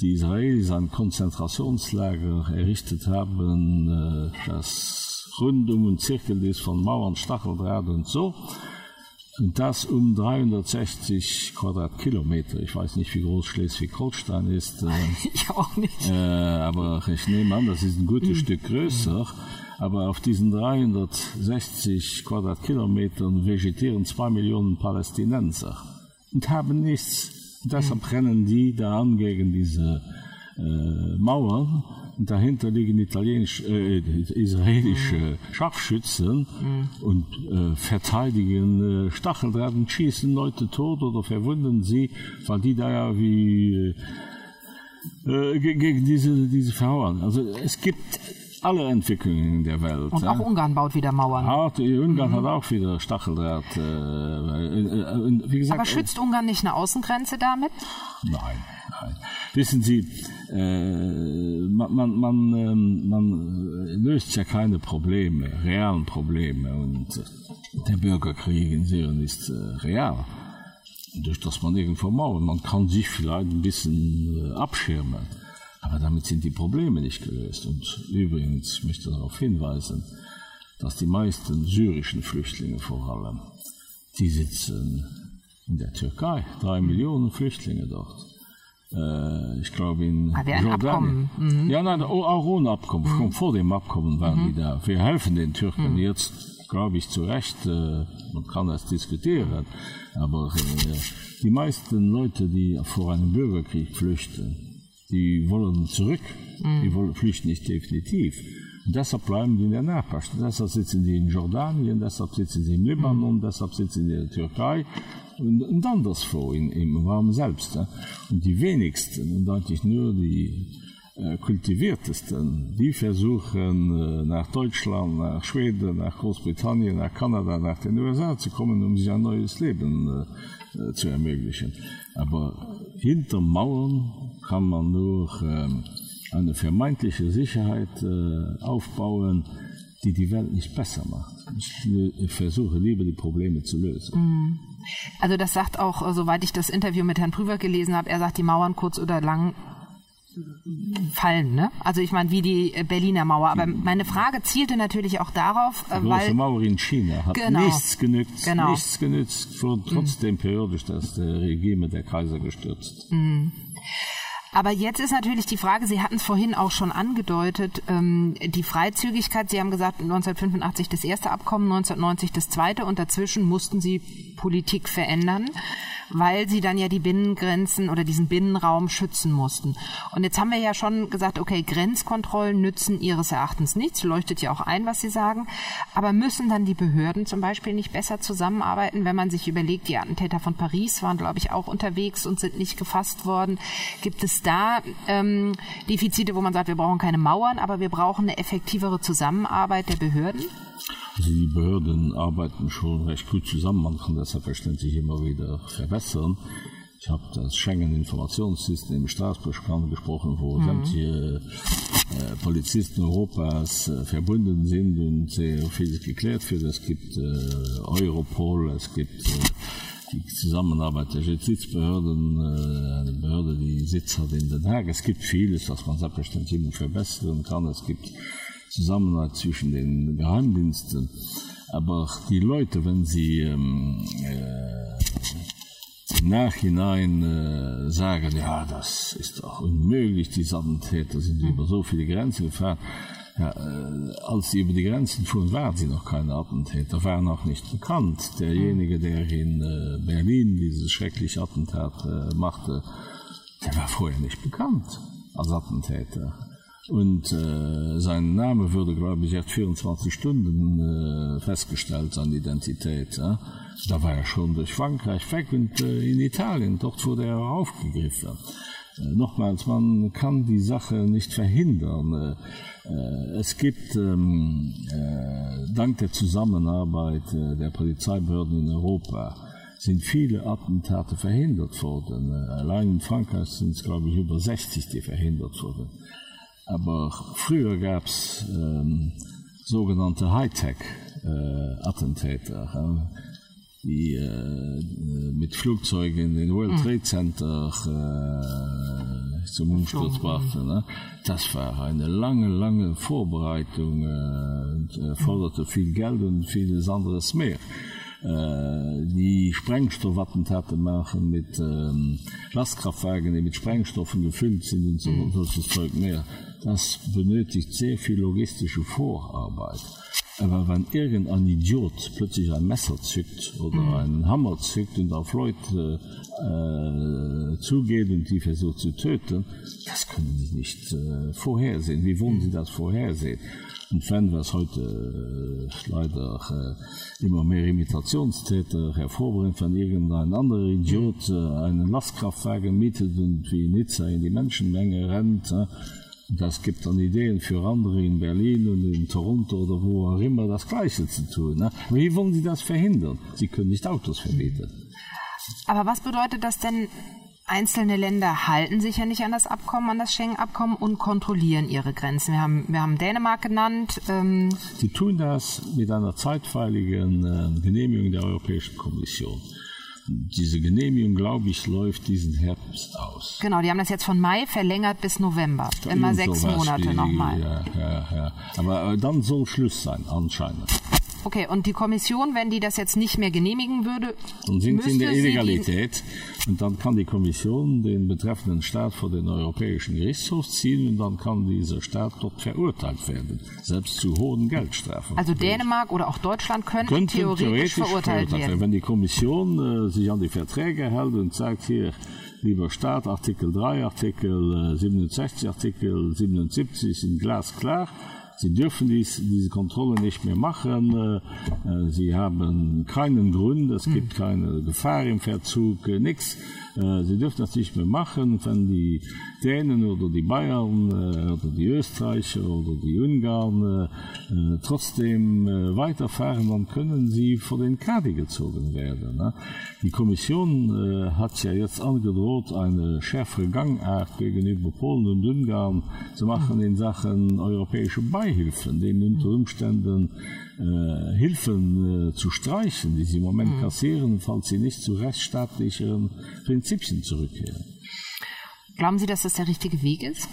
die Israelis ein Konzentrationslager errichtet haben, äh, das rund um und Zirkel ist von Mauern, Stacheldraht und so. Und das um 360 Quadratkilometer. Ich weiß nicht, wie groß Schleswig-Holstein ist. Äh, ich auch nicht. Äh, aber ich nehme an, das ist ein gutes mhm. Stück größer. Aber auf diesen 360 Quadratkilometern vegetieren zwei Millionen Palästinenser und haben nichts deshalb mhm. rennen die da an gegen diese äh, Mauern dahinter liegen italienisch äh, israelische mhm. Schachschützen mhm. und äh, verteidigen äh, Stacheldraden schießen Leute tot oder verwunden sie weil die da ja wie äh, gegen diese diese Verhauern also es gibt alle Entwicklungen in der Welt. Und auch ja. Ungarn baut wieder Mauern. Ja, Ungarn mhm. hat auch wieder Stacheldraht. Äh, äh, äh, wie gesagt, Aber schützt Ungarn nicht eine Außengrenze damit? Nein. Nein. Wissen Sie, äh, man, man, man, ähm, man löst ja keine Probleme, realen Probleme. Und der Bürgerkrieg in Syrien ist äh, real. Durch das man irgendwo mauern. Man kann sich vielleicht ein bisschen äh, abschirmen. Aber damit sind die Probleme nicht gelöst. Und übrigens möchte darauf hinweisen, dass die meisten syrischen Flüchtlinge vor allem, die sitzen in der Türkei, drei Millionen Flüchtlinge dort. Äh, ich glaube in ah, Jordanien. Mhm. Ja, nein, auch ohne Abkommen. Mhm. Vor dem Abkommen waren mhm. die da. Wir helfen den Türken mhm. jetzt, glaube ich, zu Recht. Äh, man kann das diskutieren. Aber äh, die meisten Leute, die vor einem Bürgerkrieg flüchten, die wollen zurück mm. die wollen flüchten nicht definitiv und deshalb bleiben die in der Nachbarschaft deshalb sitzen sie in Jordanien deshalb sitzen sie im Libanon mm. deshalb sitzen in der Türkei und, und anderswo in, im Raum selbst und die wenigsten und ich nur die Äh, kultiviertesten die versuchen äh, nach deutschland nach schweden nach großbritannien nach kanada nach den usa zu kommen um sich ein neues leben äh, zu ermöglichen. Aber hinter mauern kann man nur eine vermeintliche sicherheit aufbauen die die welt nicht besser macht. Ich versuche lieber die probleme zu lösen. Mm. Also das sagt auch soweit ich das interview mit herrn prüfer gelesen habe er sagt die mauern kurz oder lang fallen ne? also ich meine wie die äh, berliner mauer aber meine frage zielte natürlich auch darauf äh, weil mauer in china hat genau, nichts genügt genau nichts genützt von trotzdem mm. periodisch der regime der kaiser gestürzt mm. Aber jetzt ist natürlich die Frage, Sie hatten es vorhin auch schon angedeutet, ähm, die Freizügigkeit. Sie haben gesagt 1985 das erste Abkommen, 1990 das zweite und dazwischen mussten Sie Politik verändern weil sie dann ja die Binnengrenzen oder diesen Binnenraum schützen mussten. Und jetzt haben wir ja schon gesagt, okay, Grenzkontrollen nützen ihres Erachtens nichts, leuchtet ja auch ein, was sie sagen, aber müssen dann die Behörden zum Beispiel nicht besser zusammenarbeiten, wenn man sich überlegt, die Attentäter von Paris waren, glaube ich, auch unterwegs und sind nicht gefasst worden. Gibt es da ähm, Defizite, wo man sagt, wir brauchen keine Mauern, aber wir brauchen eine effektivere Zusammenarbeit der Behörden? Also die Behörden arbeiten schon recht gut zusammen, man kann das selbstverständlich immer wieder verbessern. Ich habe das Schengen Informationssystem im Straßburgkan gesprochen, wo mhm. sämtliche äh, Polizisten Europas äh, verbunden sind und sehr vieles geklärt wird. Es gibt äh, Europol, es gibt äh, die Zusammenarbeit der Justizbehörden, äh, eine Behörde, die Sitz hat in den Haag. Es gibt vieles, was man selbstverständlich immer verbessern kann. Es gibt Zusammenhalt zwischen den Geheimdiensten. Aber die Leute, wenn sie ähm, äh, im Nachhinein äh, sagen, ja, das ist auch unmöglich, die Attentäter sind über so viele Grenzen gefahren. Ja, äh, als sie über die Grenzen fuhren, waren sie noch keine Attentäter, waren auch nicht bekannt. Derjenige, der in äh, Berlin dieses schreckliche Attentat äh, machte, der war vorher nicht bekannt als Attentäter und äh, sein name würde glaube ich erst 24 stunden äh, festgestellt an identität äh? da war er schon durch frankreich weg und äh, in italien. Dort wurde er aufgegriffen. Äh, nochmals man kann die sache nicht verhindern. Äh, es gibt ähm, äh, dank der zusammenarbeit äh, der polizeibehörden in europa sind viele attentate verhindert worden. Äh, allein in frankreich sind es glaube ich über 60 die verhindert wurden aber früher gab es ähm, sogenannte hightech äh, die äh, mit flugzeugen in den world trade center äh, zum umsturz brachten äh. das war eine lange lange vorbereitung äh, und forderte viel geld und vieles anderes mehr Äh, die Sprengstoffwattentate machen mit ähm, Lastkraftwagen, die mit Sprengstoffen gefüllt sind und so mhm. das Zeug mehr. Das benötigt sehr viel logistische Vorarbeit. Aber wenn irgendein Idiot plötzlich ein Messer zückt oder mhm. einen Hammer zückt und auf Leute äh, zugeht und die versucht zu töten, das können sie nicht äh, vorhersehen. Wie wollen sie das vorhersehen? Und wenn was heute äh, leider äh, immer mehr Imitationstäter hervorbringt von irgendein anderer Idiot äh, einen Lastkraftwagen mietet und wie Nizza in die Menschenmenge rennt, äh, das gibt dann Ideen für andere in Berlin und in Toronto oder wo auch immer das gleiche zu tun. Ne? Wie wollen sie das verhindern? Sie können nicht Autos verbieten. Aber was bedeutet das denn Einzelne Länder halten sich ja nicht an das Abkommen, an das Schengen-Abkommen und kontrollieren ihre Grenzen. Wir haben, wir haben Dänemark genannt. Ähm Sie tun das mit einer zeitweiligen äh, Genehmigung der Europäischen Kommission. Diese Genehmigung, glaube ich, läuft diesen Herbst aus. Genau, die haben das jetzt von Mai verlängert bis November. Immer sechs Monate nochmal. Ja, ja, ja. Aber, aber dann soll Schluss sein, anscheinend. Okay, und die Kommission, wenn die das jetzt nicht mehr genehmigen würde, dann sind sie in der Illegalität und dann kann die Kommission den betreffenden Staat vor den Europäischen Gerichtshof ziehen und dann kann dieser Staat dort verurteilt werden, selbst zu hohen Geldstrafen. Also Dänemark oder auch Deutschland könnten, könnten theoretisch, theoretisch verurteilt, verurteilt werden. werden. Wenn die Kommission äh, sich an die Verträge hält und sagt hier, lieber Staat Artikel 3 Artikel 67 Artikel 77 sind glasklar. Sie dürfen dies, diese Kontrolle nicht mehr machen. Sie haben keinen Grund, es gibt keine Gefahr im Verzug, nichts. Äh, sie dürfen das nicht mehr machen, wenn die Dänen oder die Bayern äh, oder die Österreicher oder die Ungarn äh, trotzdem weiterfahren, dann können sie vor den Kadi gezogen werden. Die Kommission hat ja jetzt angedroht, eine schärfere Gangart gegenüber Polen und Ungarn zu machen in Sachen europäische Beihilfen, den unter Umständen äh, Hilfen äh, zu streichen, die sie im Moment mhm. kassieren, falls sie nicht zu rechtsstaatlichen Prinzipien zurückkehren. Glauben Sie, dass das der richtige Weg ist?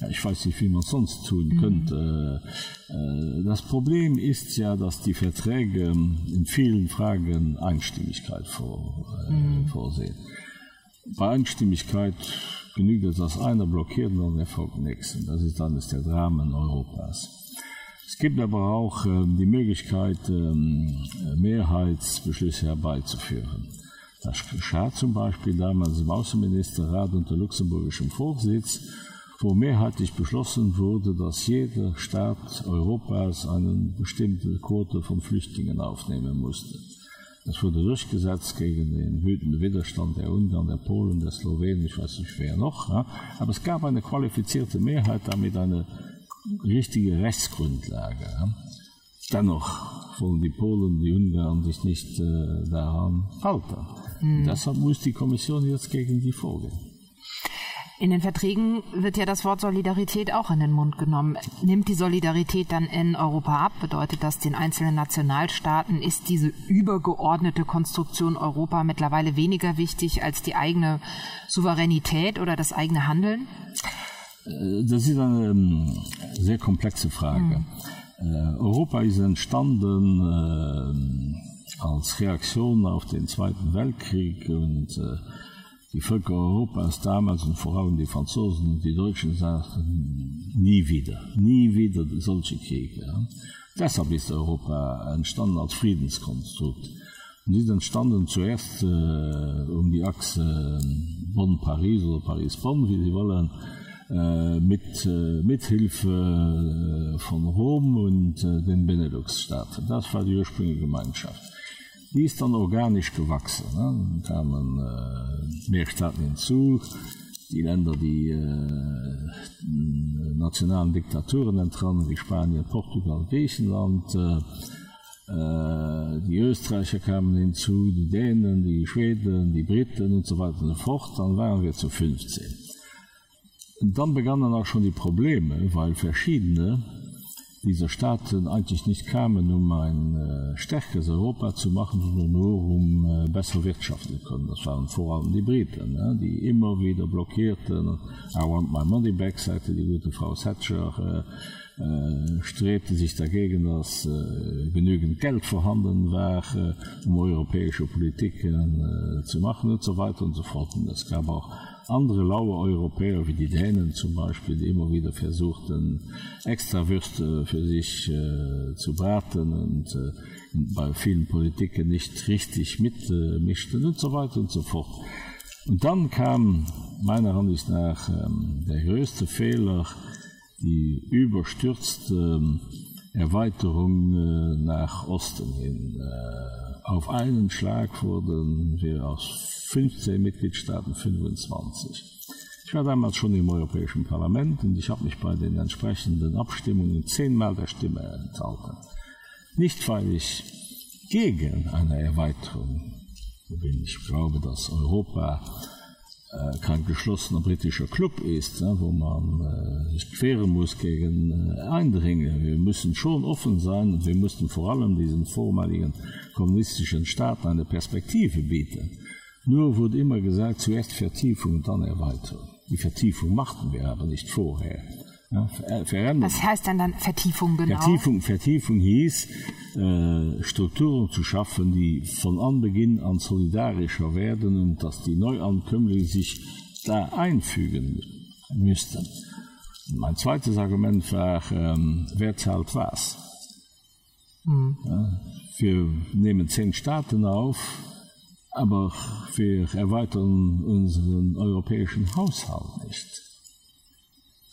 Ja, ich weiß nicht, wie man sonst tun mhm. könnte. Äh, das Problem ist ja, dass die Verträge in vielen Fragen Einstimmigkeit vor, äh, mhm. vorsehen. Bei Einstimmigkeit genügt es, dass einer blockiert und dann erfolgt nichts. Das ist dann ist der Dramen Europas. Es gibt aber auch äh, die Möglichkeit, ähm, Mehrheitsbeschlüsse herbeizuführen. Das geschah zum Beispiel damals im Außenministerrat unter luxemburgischem Vorsitz, wo mehrheitlich beschlossen wurde, dass jeder Staat Europas eine bestimmte Quote von Flüchtlingen aufnehmen musste. Das wurde durchgesetzt gegen den wütenden Widerstand der Ungarn, der Polen, der Slowenen, ich weiß nicht wer noch. Aber es gab eine qualifizierte Mehrheit, damit eine richtige Rechtsgrundlage. Dennoch wollen die Polen, die Ungarn sich nicht äh, daran halten. Mhm. Deshalb muss die Kommission jetzt gegen die vorgehen. In den Verträgen wird ja das Wort Solidarität auch in den Mund genommen. Nimmt die Solidarität dann in Europa ab? Bedeutet das den einzelnen Nationalstaaten? Ist diese übergeordnete Konstruktion Europa mittlerweile weniger wichtig als die eigene Souveränität oder das eigene Handeln? Das ist eine sehr komplexe Frage. Mhm. Europa ist entstanden äh, als Reaktion auf den Zweiten Weltkrieg und äh, die Völker Europas damals und vor allem die Franzosen, und die Deutschen sagten nie wieder, nie wieder solche Kriege. Ja. Deshalb ist Europa entstanden als Friedenskonstrukt. Und die entstanden zuerst äh, um die Achse Bonn-Paris oder Paris-Bonn, wie sie wollen, äh, mit äh, mithilfe äh, von Rom und den Beneluxstaaten. Das war die ursprüngliche Gemeinschaft. Die ist dann organisch gewachsen. Ne? kamen mehr Staaten hinzu, die Länder, die äh, nationalen Diktaturen entrannen, wie Spanien, Portugal, Griechenland, äh, die Österreicher kamen hinzu, die Dänen, die Schweden, die Briten und so weiter und so fort, dann waren wir zu 15. Dann begannen auch schon die Probleme, weil verschiedene dieser Staaten eigentlich nicht kamen, um ein äh, stärkeres Europa zu machen, sondern nur um äh, besser wirtschaften können. Das waren vor allem die Briten, ne, die immer wieder blockierten. I want my money back, sagte die gute Frau Thatcher, äh, äh, strebte sich dagegen, dass äh, genügend Geld vorhanden war, äh, um europäische Politiken zu machen und so weiter und so fort. Und es gab auch andere laue Europäer wie die Dänen zum Beispiel, die immer wieder versuchten, extrawürste für sich äh, zu braten und äh, bei vielen Politiken nicht richtig mitmischten äh, und so weiter und so fort. Und dann kam meiner Ansicht nach ähm, der größte Fehler, die überstürzte äh, Erweiterung äh, nach Osten hin. Äh, auf einen Schlag wurden wir aus 15 Mitgliedstaaten 25. Ich war damals schon im Europäischen Parlament und ich habe mich bei den entsprechenden Abstimmungen zehnmal der Stimme enthalten. Nicht weil ich gegen eine Erweiterung bin. Ich glaube, dass Europa äh, kein geschlossener britischer Club ist, äh, wo man äh, sich queren muss gegen äh, Eindringe. Wir müssen schon offen sein und wir mussten vor allem diesen vormaligen kommunistischen Staat eine Perspektive bieten. Nur wurde immer gesagt, zuerst Vertiefung und dann Erweiterung. Die Vertiefung machten wir aber nicht vorher. Ja, Was heißt denn dann Vertiefung genau? Vertiefung, Vertiefung hieß, äh, Strukturen zu schaffen, die von Anbeginn an solidarischer werden und dass die Neuankömmlinge sich da einfügen müssten. Mein zweites Argument war, ähm, wer zahlt was? Hm. Ja, wir nehmen zehn Staaten auf, aber wir erweitern unseren europäischen Haushalt nicht.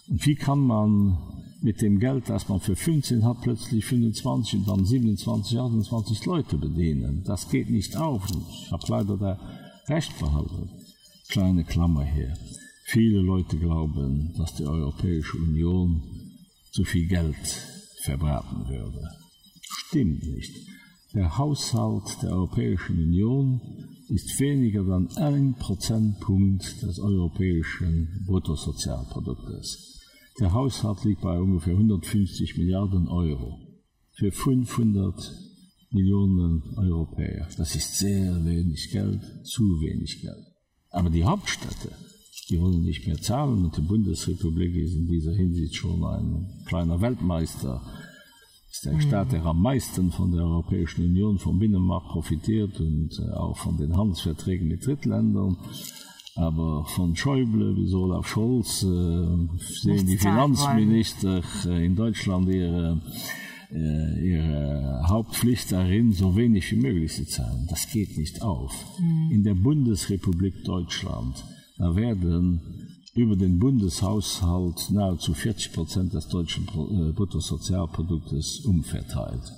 Und wie kann man mit dem Geld, das man für 15 hat, plötzlich 25 und dann 27, 28 Leute bedienen? Das geht nicht auf. Ich habe leider da recht behalten. Kleine Klammer hier. Viele Leute glauben, dass die Europäische Union zu viel Geld verbraten würde. Stimmt nicht. Der Haushalt der Europäischen Union ist weniger dann ein Prozentpunkt des europäischen Bruttosozialproduktes. Der Haushalt liegt bei ungefähr 150 Milliarden Euro für 500 Millionen Europäer. Das ist sehr wenig Geld, zu wenig Geld. Aber die Hauptstädte, die wollen nicht mehr zahlen und die Bundesrepublik ist in dieser Hinsicht schon ein kleiner Weltmeister ist der Staat, der am meisten von der Europäischen Union vom Binnenmarkt profitiert und äh, auch von den Handelsverträgen mit Drittländern. Aber von Schäuble bis Olaf Scholz äh, sehen die Finanzminister äh, in Deutschland ihre, äh, ihre Hauptpflicht darin, so wenig wie möglich zu zahlen. Das geht nicht auf. Mhm. In der Bundesrepublik Deutschland da werden über den Bundeshaushalt nahezu 40 Prozent des deutschen äh, Bruttosozialproduktes umverteilt.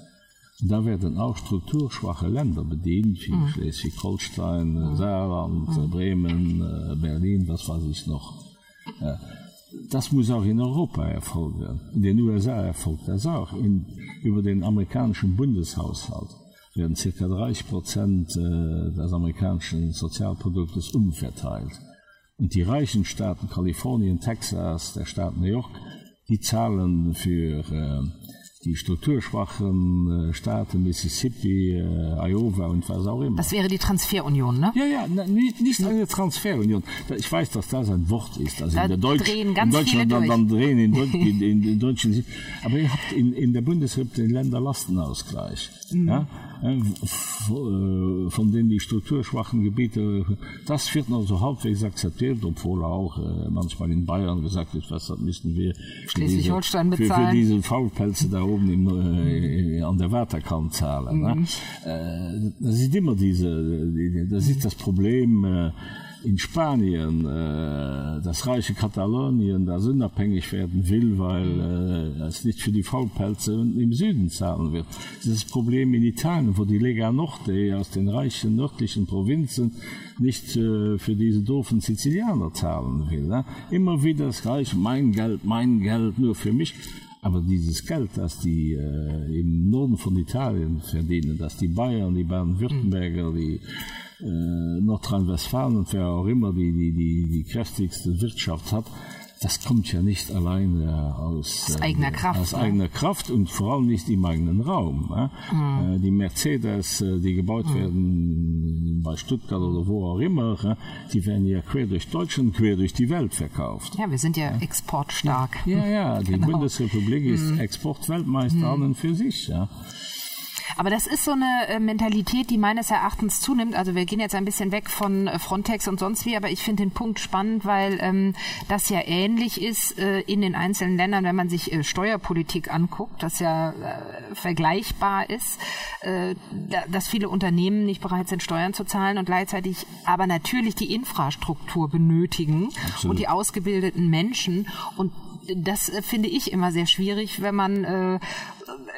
Da werden auch strukturschwache Länder bedient, wie mhm. Schleswig-Holstein, mhm. Saarland, mhm. Bremen, äh, Berlin, was weiß ich noch. Das muss auch in Europa erfolgen. In den USA erfolgt das auch. In, über den amerikanischen Bundeshaushalt werden ca. 30 Prozent äh, des amerikanischen Sozialproduktes umverteilt. Und die reichen Staaten Kalifornien, Texas, der Staat New York, die zahlen für äh, die strukturschwachen äh, Staaten Mississippi, äh, Iowa und was auch immer. Das wäre die Transferunion, ne? Ja, ja, nicht, nicht eine Transferunion. Ich weiß, dass das ein Wort ist. Also da in der Deutsch, drehen ganz in Deutschland viele dann, dann drehen in, Deutsch, in, in, in Deutschland. Aber ihr habt in, in der Bundesrepublik den Länderlastenausgleich. Mhm. Ja? Äh, von denen die strukturschwachen Gebiete, das wird noch so halbwegs akzeptiert, obwohl auch manchmal in Bayern gesagt wird, was müssen wir Schleswig-Holstein bezahlen. Für, für diese Faulpelze da oben äh, an der Waterkant zahlen. Mhm. Äh, das ist immer diese, das ist das Problem, äh, in Spanien das reiche Katalonien das unabhängig werden will, weil äh, es nicht für die Faulpelze im Süden zahlen wird. Dieses Problem in Italien, wo die Lega Norte aus den reichen nördlichen Provinzen nicht für diese doofen Sizilianer zahlen will. Ne? Immer wieder das Reich mein Geld, mein Geld nur für mich. Aber dieses Geld, das die äh, im Norden von Italien verdienen, dass die Bayern, die Baden-Württemberger, die äh, Nordrhein-Westfalen und wer auch immer die, die, die, die kräftigste Wirtschaft hat, das kommt ja nicht alleine aus, aus eigener äh, Kraft, aus eigener Kraft und vor allem nicht im eigenen Raum. Äh? Mhm. Äh, die Mercedes, äh, die gebaut mhm. werden bei Stuttgart oder wo auch immer, die werden ja quer durch Deutschland, quer durch die Welt verkauft. Ja, wir sind ja, ja. exportstark. Ja, ja, die genau. Bundesrepublik ist mhm. Exportweltmeister mhm. an und für sich. Ja. Aber das ist so eine äh, Mentalität, die meines Erachtens zunimmt. Also wir gehen jetzt ein bisschen weg von äh, Frontex und sonst wie, aber ich finde den Punkt spannend, weil ähm, das ja ähnlich ist äh, in den einzelnen Ländern, wenn man sich äh, Steuerpolitik anguckt, das ja äh, vergleichbar ist, äh, da, dass viele Unternehmen nicht bereit sind, Steuern zu zahlen und gleichzeitig aber natürlich die Infrastruktur benötigen Absolut. und die ausgebildeten Menschen und das finde ich immer sehr schwierig, wenn man äh,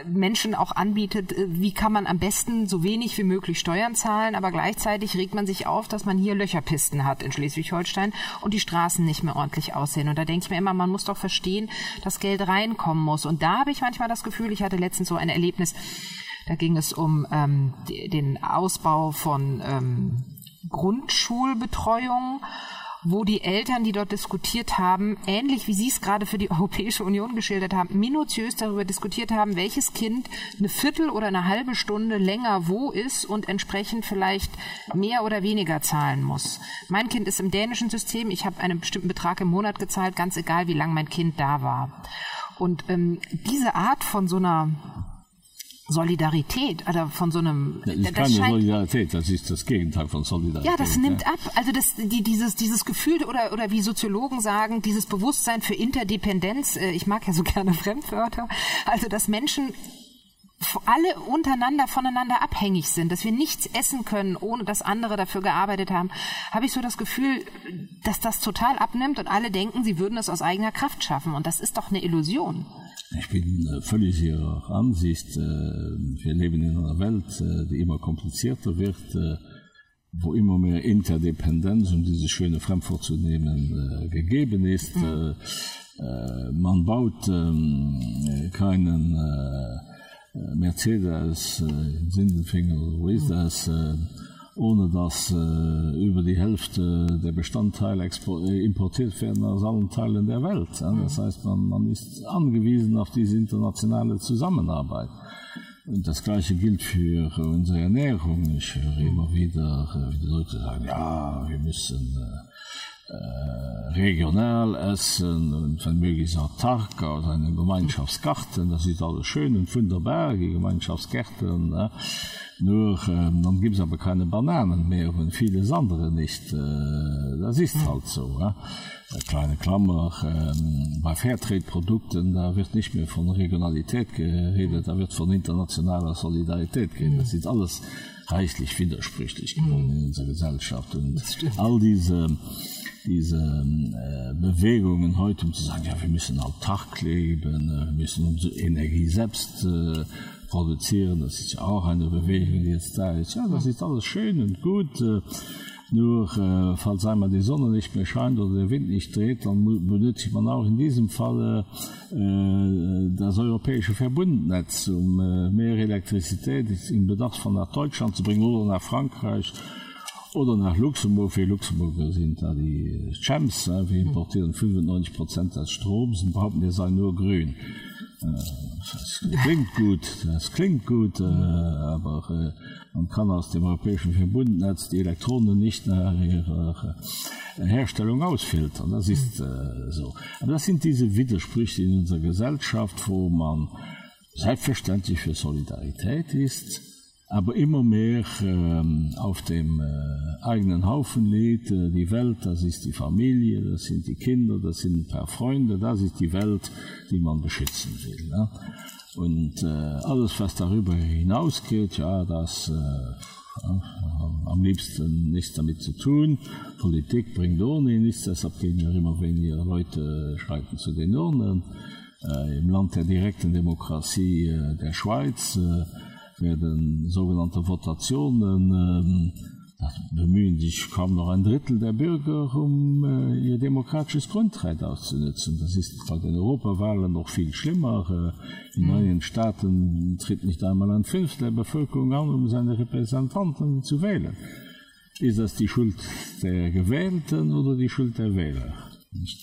Menschen auch anbietet, äh, wie kann man am besten so wenig wie möglich Steuern zahlen, aber gleichzeitig regt man sich auf, dass man hier Löcherpisten hat in Schleswig-Holstein und die Straßen nicht mehr ordentlich aussehen. Und da denke ich mir immer, man muss doch verstehen, dass Geld reinkommen muss. Und da habe ich manchmal das Gefühl, ich hatte letztens so ein Erlebnis, da ging es um ähm, den Ausbau von ähm, Grundschulbetreuung wo die Eltern, die dort diskutiert haben, ähnlich wie Sie es gerade für die Europäische Union geschildert haben, minutiös darüber diskutiert haben, welches Kind eine Viertel oder eine halbe Stunde länger wo ist und entsprechend vielleicht mehr oder weniger zahlen muss. Mein Kind ist im dänischen System, ich habe einen bestimmten Betrag im Monat gezahlt, ganz egal, wie lange mein Kind da war. Und ähm, diese Art von so einer Solidarität oder von so einem das ist das keine scheint, Solidarität, das ist das Gegenteil von Solidarität. Ja, das nimmt ab. Also das, die, dieses, dieses Gefühl oder, oder wie Soziologen sagen, dieses Bewusstsein für Interdependenz, äh, ich mag ja so gerne Fremdwörter, also dass Menschen alle untereinander voneinander abhängig sind, dass wir nichts essen können, ohne dass andere dafür gearbeitet haben, habe ich so das Gefühl, dass das total abnimmt und alle denken, sie würden es aus eigener Kraft schaffen. Und das ist doch eine Illusion. Ich bin äh, völlig ihrer Ansicht. Äh, wir leben in einer Welt, äh, die immer komplizierter wird, wo immer mehr Interdependenz, um diese schöne Frankfurt zu nehmen, gegeben ist. Mhm. Man baut ähm, keinen Mercedes äh, Sindenfinger, wo ist mhm. das? Äh, ohne dass äh, über die Hälfte der Bestandteile äh, importiert werden aus allen Teilen der Welt. Ja? Das heißt, man, man ist angewiesen auf diese internationale Zusammenarbeit. Und das gleiche gilt für unsere Ernährung. Ich höre immer wieder, äh, wie die Leute sagen, ja, wir müssen äh, äh, regional essen und wenn möglich auch Tag aus einem Gemeinschaftsgarten, das ist alles schön und wunderbar, die Gemeinschaftsgärten. Äh, nur ähm, dann gibt es aber keine Bananen mehr und vieles andere nicht. Äh, das ist hm. halt so. Ja? kleine Klammer ähm, bei Fairtradeprodukten da wird nicht mehr von Regionalität geredet, da wird von internationaler Solidarität gehen. Das sieht alles reichlich widersprüchlich geworden in unserer Gesellschaft und all diese diese äh, Bewegungen heute um zu sagen ja wir müssen Tag leben, äh, wir müssen unsere Energie selbst äh, produzieren, das ist ja auch eine Bewegung die jetzt da ist. Ja das ist alles schön und gut. Äh, nur äh, falls einmal die Sonne nicht mehr scheint oder der Wind nicht dreht, dann benötigt man auch in diesem Fall äh, das europäische Verbundnetz, um äh, mehr Elektrizität im Bedarf von nach Deutschland zu bringen oder nach Frankreich oder nach Luxemburg für Luxemburger sind da die Champs äh, wir importieren 95 Prozent des Stroms und behaupten wir seien nur grün. Das klingt gut, das klingt gut, äh, aber äh, man kann aus dem europäischen Verbundnetz die Elektronen nicht nach ihrer äh, Herstellung ausfiltern. Das ist äh, so. Aber das sind diese Widersprüche in unserer Gesellschaft, wo man selbstverständlich für Solidarität ist, aber immer mehr ähm, auf dem äh, eigenen Haufen lädt äh, die Welt, das ist die Familie, das sind die Kinder, das sind ein paar Freunde, das ist die Welt, die man beschützen will. Ne? Und äh, alles, was darüber hinausgeht, ja, das äh, am liebsten nichts damit zu tun. Politik bringt ohne nichts, deshalb gehen ja immer weniger Leute schreiten zu den Urnen. Äh, Im Land der direkten Demokratie äh, der Schweiz äh, werden sogenannte Votationen ähm, bemühen sich kaum noch ein Drittel der Bürger, um äh, ihr demokratisches Grundrecht auszunutzen. Das ist bei den Europawahlen noch viel schlimmer. Äh, in mhm. neuen Staaten tritt nicht einmal ein Fünftel der Bevölkerung an, um seine Repräsentanten zu wählen. Ist das die Schuld der Gewählten oder die Schuld der Wähler?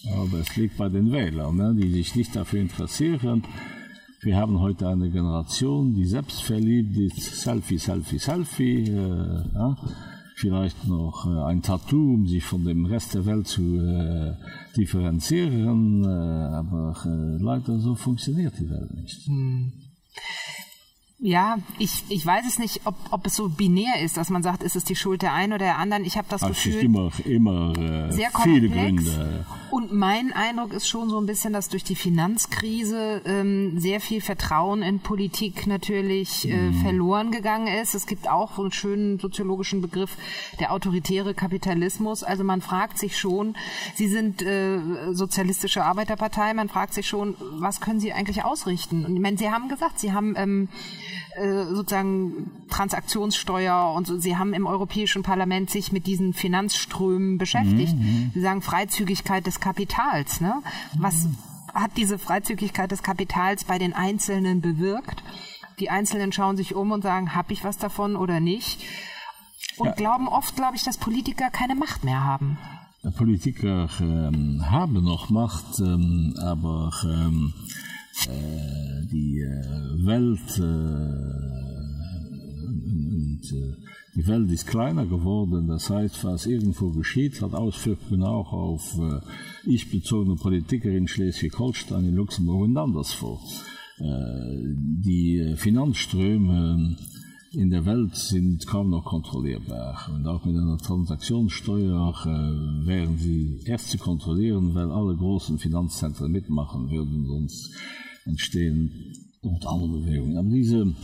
Glaube, es liegt bei den Wählern, ne, die sich nicht dafür interessieren, Wir haben heute eine Generation, die selbst verliebt ist, Selfie, Selfie, Selfie, äh, ja, vielleicht noch äh, ein Tattoo, um sich von dem Rest der Welt zu äh, differenzieren, äh, aber äh, leider so funktioniert die Welt nicht. Hm. Ja, ich, ich weiß es nicht, ob, ob es so binär ist, dass man sagt, ist es die Schuld der einen oder der anderen. Ich habe das Ach, Gefühl, immer, immer äh, sehr viele Gründe. Und mein Eindruck ist schon so ein bisschen, dass durch die Finanzkrise ähm, sehr viel Vertrauen in Politik natürlich äh, mhm. verloren gegangen ist. Es gibt auch so einen schönen soziologischen Begriff, der autoritäre Kapitalismus. Also man fragt sich schon, Sie sind äh, sozialistische Arbeiterpartei, man fragt sich schon, was können Sie eigentlich ausrichten? Und ich meine, Sie haben gesagt, Sie haben ähm, Äh, sozusagen Transaktionssteuer und so. Sie haben im Europäischen Parlament sich mit diesen Finanzströmen beschäftigt. Mhm. Sie sagen Freizügigkeit des Kapitals. Ne? Was mhm. hat diese Freizügigkeit des Kapitals bei den Einzelnen bewirkt? Die Einzelnen schauen sich um und sagen, habe ich was davon oder nicht? Und ja. glauben oft, glaube ich, dass Politiker keine Macht mehr haben. Politiker ähm, haben noch Macht, ähm, aber ähm, Äh, die äh, Welt äh, und, die Welt ist kleiner geworden, das heißt was irgendwo geschieht, hat Auswirkungen auch auf ich bezogene Politiker in Schleswig-Holstein in Luxemburg und anderswo. Die Finanzströme in der Welt sind kaum noch kontrollierbar und auch mit einer Transaktionssteuer äh, wären sie erst zu kontrollieren, weil alle großen Finanzzentren mitmachen würden sonst entstehen und andere Bewegungen. Aber diese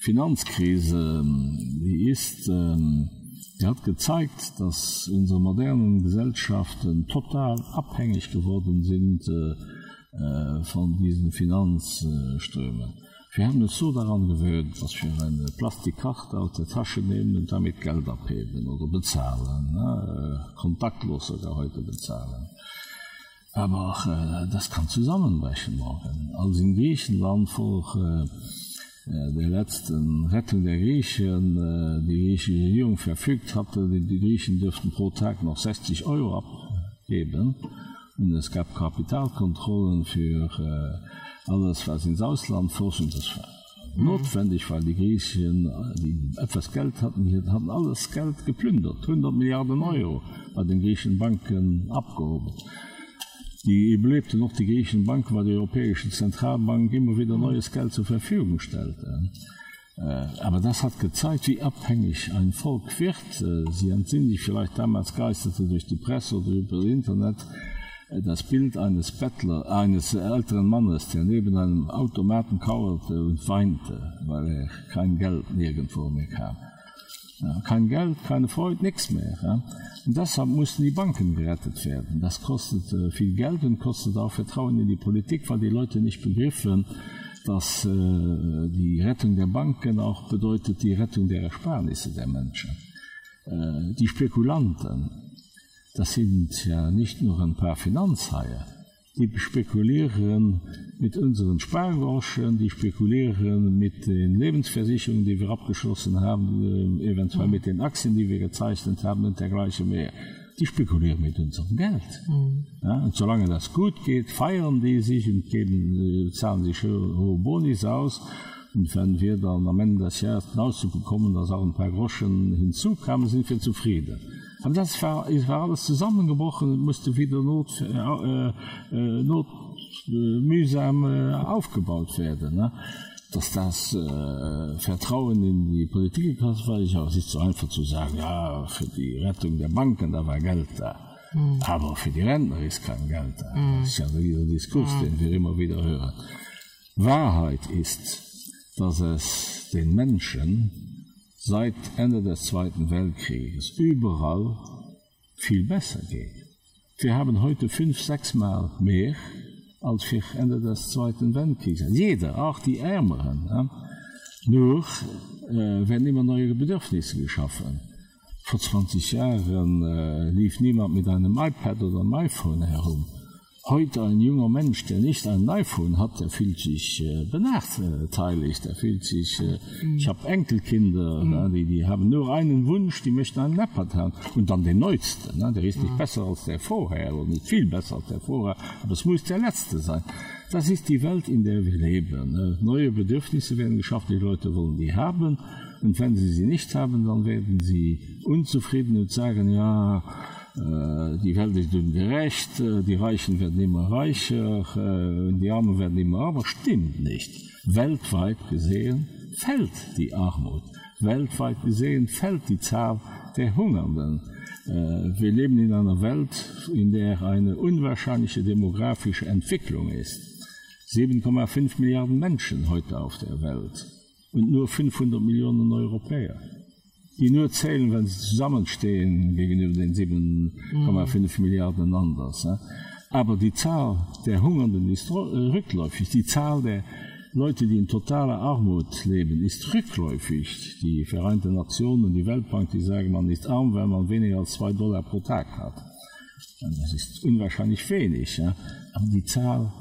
Finanzkrise, die ist, die hat gezeigt, dass unsere modernen Gesellschaften total abhängig geworden sind von diesen Finanzströmen. Wir haben es so daran gewöhnt, dass wir eine Plastikkarte aus der Tasche nehmen und damit Geld abheben oder bezahlen, ne? kontaktlos sogar heute bezahlen. Aber äh, das kann zusammenbrechen morgen. Als in Griechenland vor äh, der letzten Rettung der Griechen äh, die griechische Regierung verfügt hatte, die, die Griechen dürften pro Tag noch 60 Euro abgeben und es gab Kapitalkontrollen für äh, alles was ins Ausland forschen das war notwendig weil die Griechen die etwas Geld hatten hatten alles Geld geplündert 100 Milliarden Euro bei den griechischen Banken abgehoben. Die überlebte noch die griechischen Bank war die Europäische Zentralbank immer wieder neues Geld zur Verfügung stellte. Äh, aber das hat gezeigt, wie abhängig ein Volk wird. Äh, sie entsinnen sich vielleicht damals geisterte durch die Presse oder über das Internet, das Bild eines Bettler eines älteren Mannes, der neben einem Automaten kauerte und weinte, weil er kein Geld nirgend vor mir kam. Ja, kein Geld, keine Freude, nichts mehr. Ja. Und deshalb mussten die Banken gerettet werden. Das kostet viel Geld und kostet auch Vertrauen in die Politik, weil die Leute nicht begriffen, dass äh, die Rettung der Banken auch bedeutet die Rettung der Ersparnisse der Menschen. Äh, die Spekulanten, das sind ja nicht nur ein paar Finanzhaie, die spekulieren mit unseren Spargroschen, die spekulieren mit den Lebensversicherungen, die wir abgeschlossen haben, äh, eventuell mit den Aktien, die wir gezeichnet haben und dergleichen mehr. Die spekulieren mit unserem Geld. Mhm. Ja, und solange das gut geht, feiern die sich und geben, äh, zahlen sich hohe Bonis aus. Und wenn wir dann am Ende des Jahres hinauszubekommen, dass auch ein paar Groschen hinzukamen, sind wir zufrieden. Aber das war, es war alles zusammengebrochen und musste wieder not, äh, äh, not äh, mühsam äh, aufgebaut werden. Ne? Dass das äh, Vertrauen in die Politik hat, war ich auch nicht so einfach zu sagen, ja, für die Rettung der Banken, da war Geld da. Mhm. Aber für die Rentner ist kein Geld da. Mhm. Das ist ja dieser Diskurs, mhm. den wir immer wieder hören. Wahrheit ist, dass es den Menschen seit Ende des Zweiten Weltkrieges überall viel besser geht. Wir haben heute fünf, sechs Mal mehr als für Ende des Zweiten Weltkrieges. Jeder, auch die Ärmeren. Ja? Nur äh, werden immer neue Bedürfnisse geschaffen. Vor 20 Jahren äh, lief niemand mit einem iPad oder einem iPhone herum heute ein junger Mensch, der nicht ein iPhone hat, der fühlt sich äh, benachteiligt, er fühlt sich äh, mhm. ich habe Enkelkinder, mhm. ne, die, die haben nur einen Wunsch, die möchten einen Napper haben und dann den neuesten, ne, der ist nicht mhm. besser als der vorher oder nicht viel besser als der vorher, aber es muss der letzte sein. Das ist die Welt, in der wir leben. Ne. Neue Bedürfnisse werden geschaffen, die Leute wollen die haben und wenn sie sie nicht haben, dann werden sie unzufrieden und sagen ja, Äh, die Welt ist dünn gerecht, äh, die Reichen werden immer reicher, äh, die Armen werden immer aber stimmt nicht. Weltweit gesehen fällt die Armut. Weltweit gesehen fällt die Zahl der Hungernden. Wir leben in einer Welt, in der eine unwahrscheinliche demografische Entwicklung ist. 7,5 Milliarden Menschen heute auf der Welt und nur 500 Millionen Europäer die nur zählen, wenn sie zusammenstehen gegenüber den 7,5 mhm. Milliarden anders. Aber die Zahl der Hungernden ist äh, rückläufig. Die Zahl der Leute, die in totaler Armut leben, ist rückläufig. Die Vereinten Nationen die Weltbank, die sagen, man ist arm, wenn man weniger als zwei Dollar pro Tag hat. Das ist unwahrscheinlich wenig. Ja? Aber die Zahl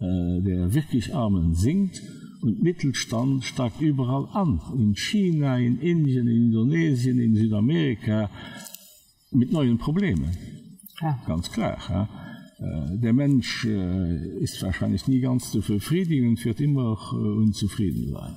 äh, der wirklich Armen sinkt und Mittelstand steigt überall an. In China, in Indien, in Indonesien, in Südamerika mit neuen Problemen. Ja. Ganz klar. Ja. Äh, der Mensch äh, ist wahrscheinlich nie ganz zu befriedigen und wird immer äh, unzufrieden sein.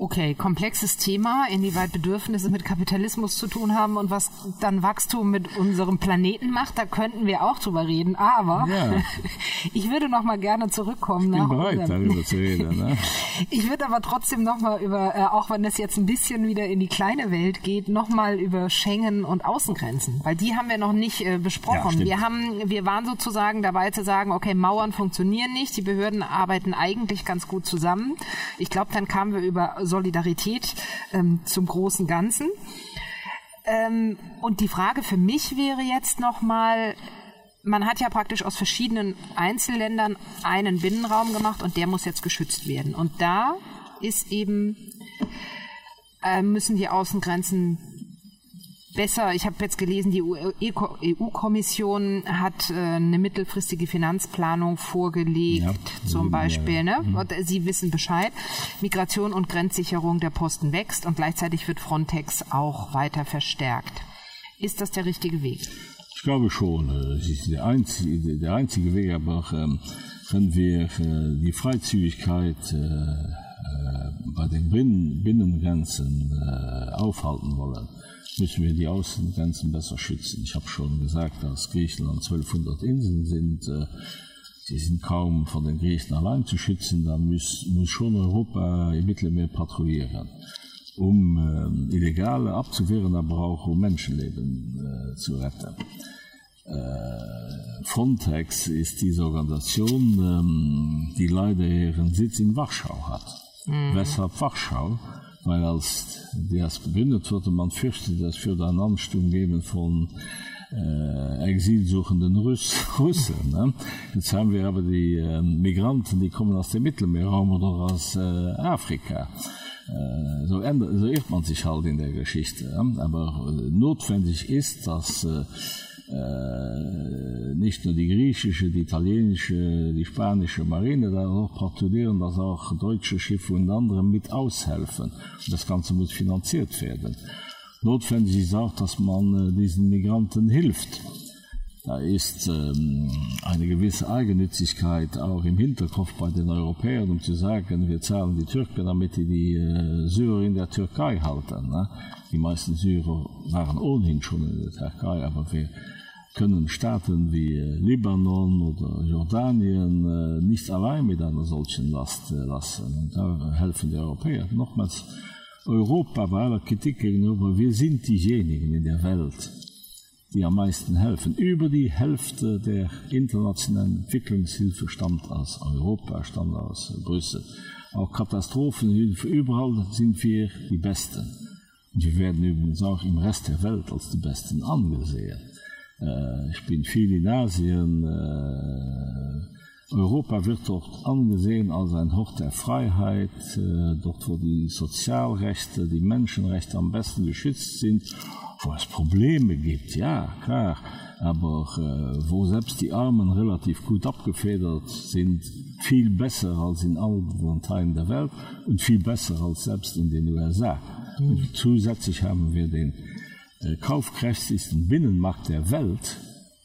Okay, komplexes Thema, inwieweit Bedürfnisse mit Kapitalismus zu tun haben und was dann Wachstum mit unserem Planeten macht, da könnten wir auch drüber reden. Aber ja. ich würde noch mal gerne zurückkommen. Ich bin bereit, unserem, darüber zu reden. Ne? ich würde aber trotzdem noch mal über, äh, auch wenn es jetzt ein bisschen wieder in die kleine Welt geht, noch mal über Schengen und Außengrenzen, weil die haben wir noch nicht äh, besprochen. Ja, wir haben, wir waren sozusagen dabei zu sagen, okay, Mauern funktionieren nicht, die Behörden arbeiten eigentlich ganz gut zusammen. Ich glaube, dann kamen wir über Solidarität ähm, zum großen Ganzen. Ähm, und die Frage für mich wäre jetzt nochmal, man hat ja praktisch aus verschiedenen Einzelländern einen Binnenraum gemacht und der muss jetzt geschützt werden. Und da ist eben, äh, müssen die Außengrenzen besser. Ich habe jetzt gelesen, die EU-Kommission hat äh, eine mittelfristige Finanzplanung vorgelegt, ja, zum Beispiel. Ne? Mhm. Sie wissen Bescheid. Migration und Grenzsicherung der Posten wächst und gleichzeitig wird Frontex auch weiter verstärkt. Ist das der richtige Weg? Ich glaube schon. Äh, es ist der einzige, der einzige Weg, aber ähm, wenn wir äh, die Freizügigkeit bei den Binnengrenzen aufhalten wollen, müssen wir die Außengrenzen besser schützen. Ich habe schon gesagt, dass Griechenland 1200 Inseln sind. Äh, sie sind kaum von den Griechen allein zu schützen. Da muss, muss schon Europa im Mittelmeer patrouillieren, um äh, Illegale abzuwehren, aber auch um Menschenleben äh, zu retten. Äh, Frontex ist diese Organisation, ähm, die leider ihren Sitz in Warschau hat. Mhm. Weshalb Warschau? Weil als der es begründet wurde man fürchte das für den ansturm geben von äh, exilsuchenden Russ, Russen ne? jetzt haben wir aber die äh, Migranten die kommen aus dem Mittelmeerraum oder aus äh, Afrika äh, so ändert so irrt man sich halt in der Geschichte ne? aber äh, notwendig ist dass äh, äh, nicht nur die griechische, die italienische, die spanische Marine da auch patrouillieren, dass auch deutsche Schiffe und andere mit aushelfen. Das Ganze muss finanziert werden. Notwendig ist auch, dass man äh, diesen Migranten hilft. Da ist ähm, eine gewisse Eigennützigkeit auch im Hinterkopf bei den Europäern, um zu sagen, wir zahlen die Türken, damit die die äh, Syrer in der Türkei halten. Ne? Die meisten Syrer waren ohnehin schon in der Türkei, aber wir können Staaten wie äh, Libanon oder Jordanien äh, nicht allein mit einer solchen Last äh, lassen. Und da helfen die Europäer. Nochmals, Europa bei aller Kritik gegenüber, wir sind diejenigen in der Welt, die am meisten helfen. Über die Hälfte der internationalen Entwicklungshilfe stammt aus Europa, stammt aus Brüssel. Auch Katastrophenhilfe, überall sind wir die Besten. Und wir werden übrigens auch im Rest der Welt als die Besten angesehen. Äh, ich bin viel in Asien. Äh, Europa wird dort angesehen als ein Hort der Freiheit, äh, dort wo die Sozialrechte, die Menschenrechte am besten geschützt sind, wo es Probleme gibt, ja klar, aber äh, wo selbst die Armen relativ gut abgefedert sind, viel besser als in anderen Teilen der Welt und viel besser als selbst in den USA. Mhm. Und zusätzlich haben wir den äh, kaufkräftigsten Binnenmarkt der Welt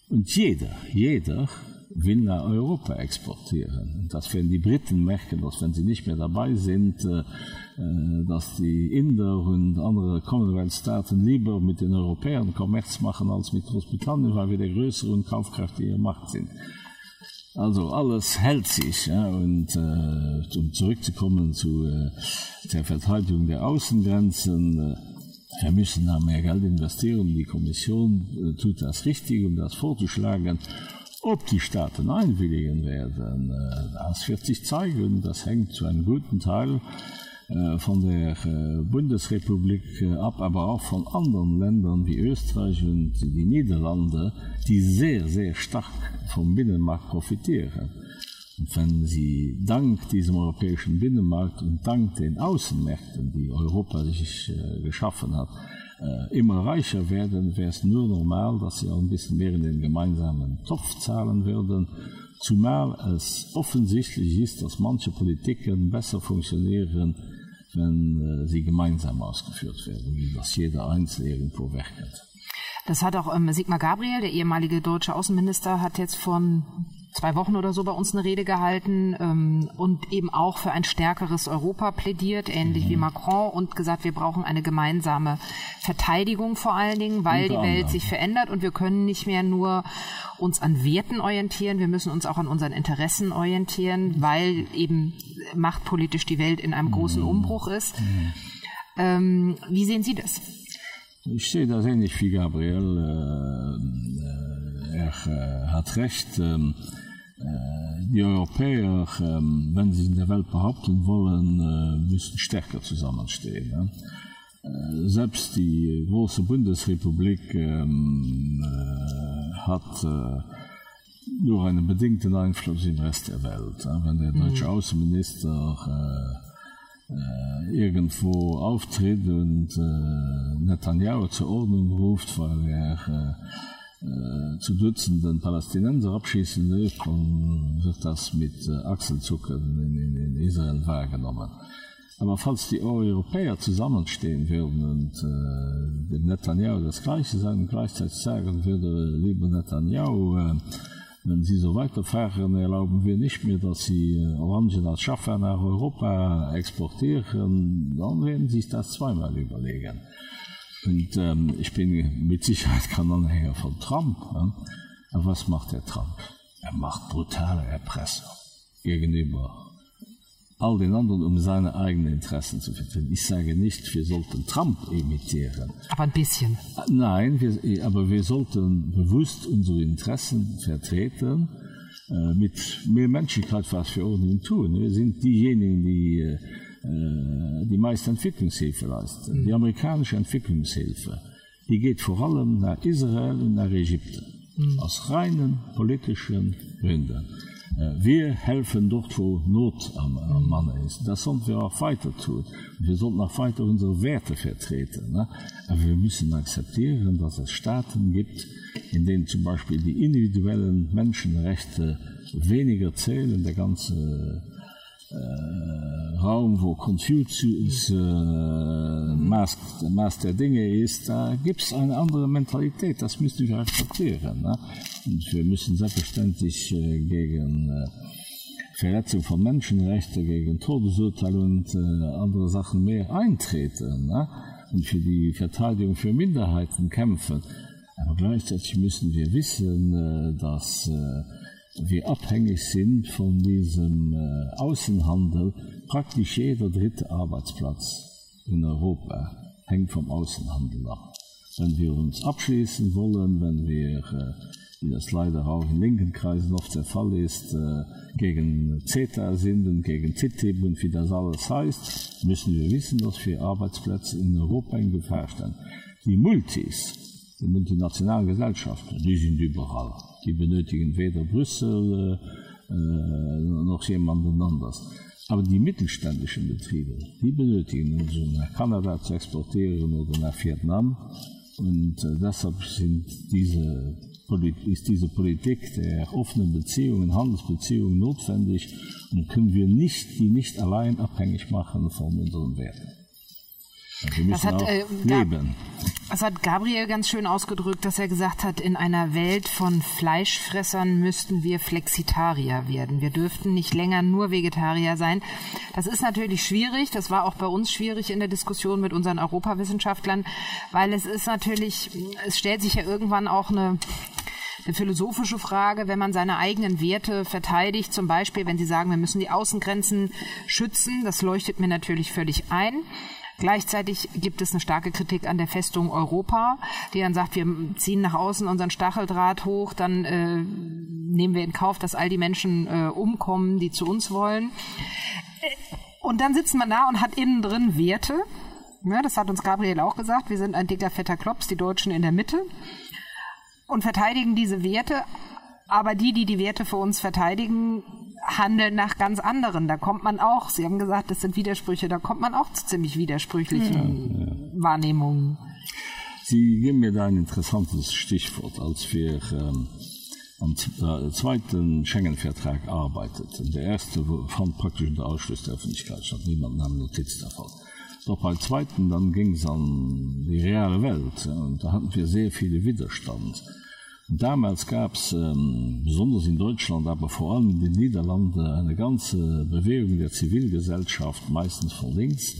und jeder, jeder will nach Europa exportieren. Das werden die Briten merken, dass wenn sie nicht mehr dabei sind, äh, äh, dass die Inder und andere Commonwealth-Staaten lieber mit den Europäern Kommerz machen als mit Großbritannien, weil wir der größere und kaufkräftige Macht sind. Also alles hält sich ja, und äh, um zurückzukommen zu äh, der Verteidigung der Außengrenzen, äh, wir müssen da mehr Geld investieren. Die Kommission äh, tut das richtig, um das vorzuschlagen. Ob die Staaten einwilligen werden, äh, das wird sich zeigen. Das hängt zu einem guten Teil äh, von der Bundesrepublik ab, aber auch von anderen Ländern wie Österreich und die Niederlande, die sehr, sehr stark vom Binnenmarkt profitieren. Und wenn sie dank diesem europäischen Binnenmarkt und dank den Außenmärkten, die Europa sich äh, geschaffen hat, äh, immer reicher werden, wäre es nur normal, dass sie auch ein bisschen mehr in den gemeinsamen Topf zahlen würden, zumal es offensichtlich ist, dass manche Politiken besser funktionieren, wenn äh, sie gemeinsam ausgeführt werden, wie das jeder Einzelne irgendwo werkelt. Das hat auch ähm, Sigmar Gabriel, der ehemalige deutsche Außenminister, hat jetzt von zwei Wochen oder so bei uns eine Rede gehalten ähm, und eben auch für ein stärkeres Europa plädiert, ähnlich mhm. wie Macron, und gesagt, wir brauchen eine gemeinsame Verteidigung vor allen Dingen, weil die Welt sich verändert und wir können nicht mehr nur uns an Werten orientieren, wir müssen uns auch an unseren Interessen orientieren, weil eben machtpolitisch die Welt in einem großen mhm. Umbruch ist. Mhm. Ähm, wie sehen Sie das? Ich sehe das ähnlich wie Gabriel. Äh, äh, er äh, hat recht. Äh, Äh, die Europäer, ähm, wenn sie in der Welt behaupten wollen, äh, müssen stärker zusammenstehen. Äh, selbst die große Bundesrepublik ähm, hat nur einen bedingten Einfluss im Rest der Welt. Wenn der deutsche mhm. Außenminister irgendwo auftritt und Netanyahu zur Ordnung ruft, weil er äh, zu dutzenden Palästinenser abschießen wird das mit äh, Achselzucken in, in, in Israel wahrgenommen. Aber falls die Europäer zusammenstehen würden und äh, dem Netanyahu das gleiche sagen gleichzeitig sagen würde lieber Netanyahu, äh, wenn sie so weiterfahren, erlauben wir nicht mehr, dass sie äh, Orangen als Schaffer nach Europa exportieren, dann werden sie sich das zweimal überlegen. Und ähm, ich bin mit Sicherheit kein Anhänger von Trump. Ja? Aber was macht der Trump? Er macht brutale Erpressung gegenüber all den anderen, um seine eigenen Interessen zu vertreten. Ich sage nicht, wir sollten Trump imitieren. Aber ein bisschen. Nein, wir, aber wir sollten bewusst unsere Interessen vertreten äh, mit mehr Menschlichkeit, was wir ohnehin tun. Wir sind diejenigen, die Äh, die meiste Entwicklungshilfe leisten. Mhm. Die amerikanische Entwicklungshilfe, die geht vor allem nach Israel und nach Ägypten mhm. aus reinen politischen Gründen. Äh, wir helfen dort, wo Not am, am Mann ist. Das sollten wir auch weiter tun. Wir sollten auch weiter unsere Werte vertreten. Ne? Aber wir müssen akzeptieren, dass es Staaten gibt, in denen zum Beispiel die individuellen Menschenrechte weniger zählen, der ganze äh, Raum, wo Confucius äh, Maß der Dinge ist, da gibt es eine andere Mentalität. Das müssen wir akzeptieren. Ne? Und wir müssen selbstverständlich äh, gegen äh, Verletzung von Menschenrechten, gegen Todesurteile und äh, andere Sachen mehr eintreten ne? und für die Verteidigung für Minderheiten kämpfen. Aber gleichzeitig müssen wir wissen, äh, dass wir abhängig sind von diesem äh, Außenhandel. Praktisch jeder dritte Arbeitsplatz in Europa hängt vom Außenhandel ab. Wenn wir uns abschließen wollen, wenn wir, äh, wie das leider auch in linken Kreisen oft der Fall ist, äh, gegen CETA sind und gegen TTIP und wie das alles heißt, müssen wir wissen, dass wir Arbeitsplätze in Europa in Gefahr stehen. Die Multis, die multinationalen Gesellschaften, die sind überall die benötigen weder Brüssel äh, äh, noch jemanden anders. Aber die mittelständischen Betriebe, die benötigen also nach Kanada zu exportieren oder nach Vietnam. Und äh, deshalb diese, ist diese Politik der offenen Beziehungen, Handelsbeziehungen notwendig und können wir nicht, die nicht allein abhängig machen von unseren Werten. Das hat, äh, leben. Das hat Gabriel ganz schön ausgedrückt, dass er gesagt hat, in einer Welt von Fleischfressern müssten wir Flexitarier werden. Wir dürften nicht länger nur Vegetarier sein. Das ist natürlich schwierig. Das war auch bei uns schwierig in der Diskussion mit unseren Europawissenschaftlern, weil es ist natürlich, es stellt sich ja irgendwann auch eine eine philosophische Frage, wenn man seine eigenen Werte verteidigt, zum Beispiel, wenn Sie sagen, wir müssen die Außengrenzen schützen, das leuchtet mir natürlich völlig ein. Gleichzeitig gibt es eine starke Kritik an der Festung Europa, die dann sagt, wir ziehen nach außen unseren Stacheldraht hoch, dann äh, nehmen wir in Kauf, dass all die Menschen äh, umkommen, die zu uns wollen. Und dann sitzt man da und hat innen drin Werte. Ja, das hat uns Gabriel auch gesagt. Wir sind ein dicker, fetter Klops, die Deutschen in der Mitte. Und verteidigen diese Werte. Aber die, die die Werte für uns verteidigen, handeln nach ganz anderen. Da kommt man auch, Sie haben gesagt, das sind Widersprüche, da kommt man auch zu ziemlich widersprüchlichen ja, ja. Wahrnehmungen. Sie geben mir da ein interessantes Stichwort, als wir ähm, am äh, zweiten Schengen-Vertrag arbeiteten. Der erste fand praktisch unter Ausschluss der Öffentlichkeit statt. Niemand nahm Notiz davon. doch beim zweiten dann ging es an die reale Welt und da hatten wir sehr viele Widerstand. Damals gab es ähm, besonders in Deutschland, aber vor allem in den Niederlanden eine ganze Bewegung der Zivilgesellschaft meistens von links,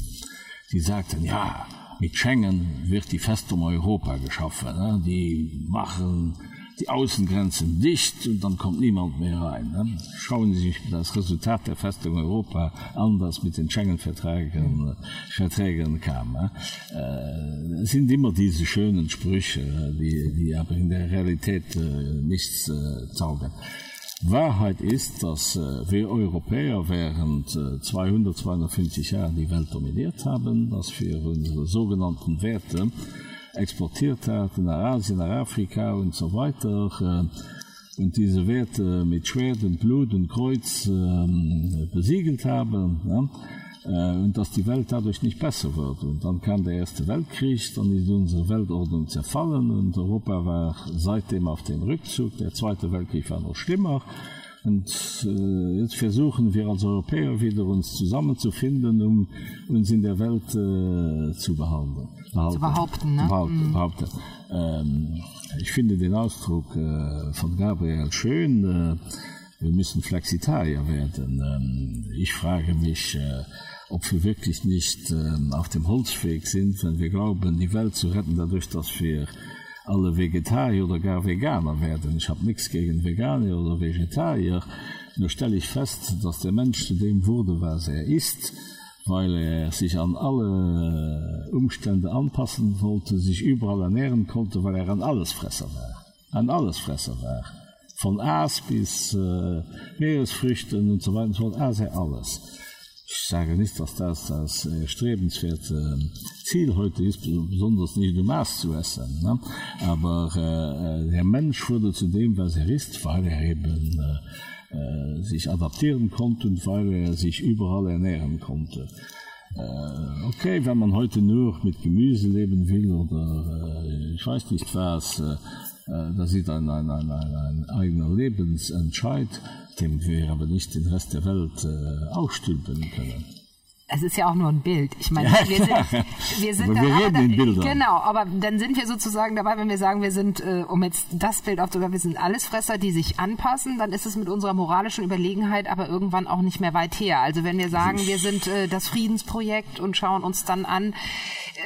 die sagten ja, mit Schengen wird die Festung Europa geschaffen. Ne? Die machen die Außengrenzen dicht und dann kommt niemand mehr rein. Ne? Schauen Sie sich das Resultat der Festung Europa an, das mit den Schengen-Verträgen Verträgen kam. Äh, es sind immer diese schönen Sprüche, die, die aber in der Realität äh, nichts äh, taugen. Wahrheit ist, dass äh, wir Europäer während äh, 200 250 Jahren die Welt dominiert haben, dass wir unsere sogenannten Werte, exportiert hat nach Asien, nach Afrika und so weiter. Äh, und diese Werte mit Schwert und Blut und Kreuz äh, besiegelt haben. Äh, und dass die Welt dadurch nicht besser wird. Und dann kam der Erste Weltkrieg, dann ist unsere Weltordnung zerfallen und Europa war seitdem auf dem Rückzug. Der Zweite Weltkrieg war noch schlimmer. Und äh, jetzt versuchen wir als Europäer wieder uns zusammenzufinden, um uns in der Welt äh, zu behandeln. Behalten, zu behaupten. Ne? behaupten, mm. behaupten. Ähm, ich finde den Ausdruck äh, von Gabriel schön. Äh, wir müssen Flexitarier werden. Ähm, ich frage mich, äh, ob wir wirklich nicht äh, auf dem Holzweg sind, wenn wir glauben, die Welt zu retten, dadurch, dass wir alle Vegetarier oder gar Veganer werden. Ich habe nichts gegen Veganer oder Vegetarier. Nur stelle ich fest, dass der Mensch zu dem wurde, was er ist, weil er sich an alle Umstände anpassen wollte, sich überall ernähren konnte, weil er an allesfresser war. An allesfresser war. Von Aas bis äh, Meeresfrüchten und so weiter und so fort, er sei alles. Ich sage nicht, dass das das äh, strebenswerte äh, Ziel heute ist, besonders nicht Maß zu essen. Ne? Aber äh, der Mensch wurde zu dem, was er ist, weil er eben äh, äh, sich adaptieren konnte und weil er sich überall ernähren konnte. Äh, okay, wenn man heute nur mit Gemüse leben will oder äh, ich weiß nicht was, äh, äh das ist ein, ein, ein, ein eigener Lebensentscheid dem wir aber nicht den Rest der Welt äh, ausstülpen können. Es ist ja auch nur ein Bild. Ich meine, ja, wir sind, wir sind aber wir reden in Bildern. Genau, aber dann sind wir sozusagen dabei, wenn wir sagen, wir sind, äh, um jetzt das Bild aufzunehmen, wir sind Allesfresser, die sich anpassen, dann ist es mit unserer moralischen Überlegenheit aber irgendwann auch nicht mehr weit her. Also wenn wir sagen, wir sind äh, das Friedensprojekt und schauen uns dann an.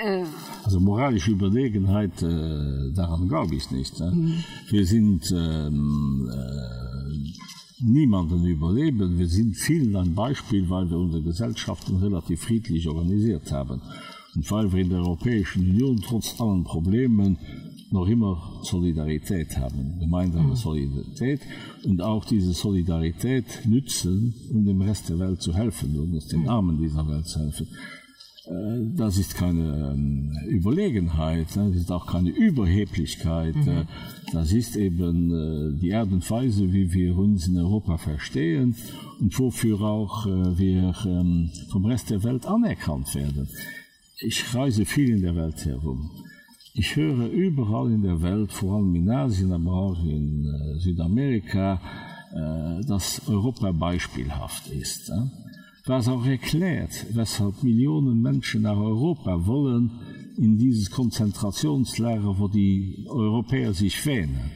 Äh, also moralische Überlegenheit, äh, daran glaube ich nicht. Ne? Mhm. Wir sind ähm, äh, niemanden überleben. Wir sind vielen ein Beispiel, weil wir unsere Gesellschaften relativ friedlich organisiert haben und weil wir in der Europäischen Union trotz allen Problemen noch immer Solidarität haben, gemeinsame mhm. Solidarität und auch diese Solidarität nützen, um dem Rest der Welt zu helfen und es den mhm. Armen dieser Welt zu helfen. Äh, das ist keine ähm, Überlegenheit, das ist auch keine Überheblichkeit. Mhm. Äh, das ist eben äh, die Art und Weise, wie wir uns in Europa verstehen und wofür auch wir ähm, vom Rest der Welt anerkannt werden. Ich reise viel in der Welt herum. Ich höre überall in der Welt, vor allem in Asien, aber auch in Südamerika, dass Europa beispielhaft ist was auch erklärt, weshalb Millionen Menschen nach Europa wollen in dieses Konzentrationslager, wo die Europäer sich wähnen.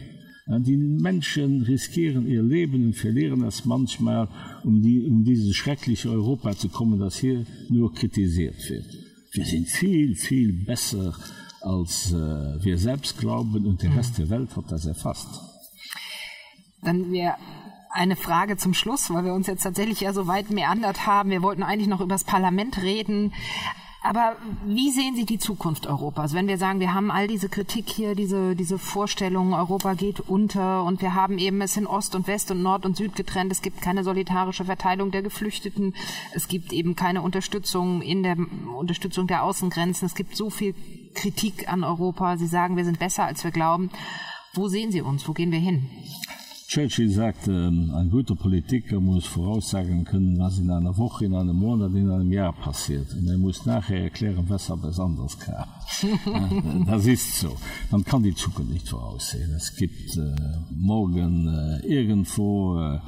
Die Menschen riskieren ihr Leben und verlieren es manchmal, um, die, um dieses schreckliche Europa zu kommen, das hier nur kritisiert wird. Wir sind viel, viel besser, als äh, wir selbst glauben und der Rest der Welt hat das erfasst. Dann wir eine Frage zum Schluss, weil wir uns jetzt tatsächlich ja so weit meandert haben. Wir wollten eigentlich noch über das Parlament reden. Aber wie sehen Sie die Zukunft Europas? Wenn wir sagen, wir haben all diese Kritik hier, diese, diese Vorstellungen, Europa geht unter und wir haben eben es in Ost und West und Nord und Süd getrennt. Es gibt keine solidarische Verteilung der Geflüchteten. Es gibt eben keine Unterstützung in der Unterstützung der Außengrenzen. Es gibt so viel Kritik an Europa. Sie sagen, wir sind besser, als wir glauben. Wo sehen Sie uns? Wo gehen wir hin? Churchill sagt ähm, ein guter Politiker muss voraussagen können, was in einer Woche, in einem Monat, in einem Jahr passiert. Und er muss nachher erklären, weshalb es anders kam. das ist so. Man kann die Zukunft nicht voraussehen. Es gibt äh, morgen äh, irgendwo äh,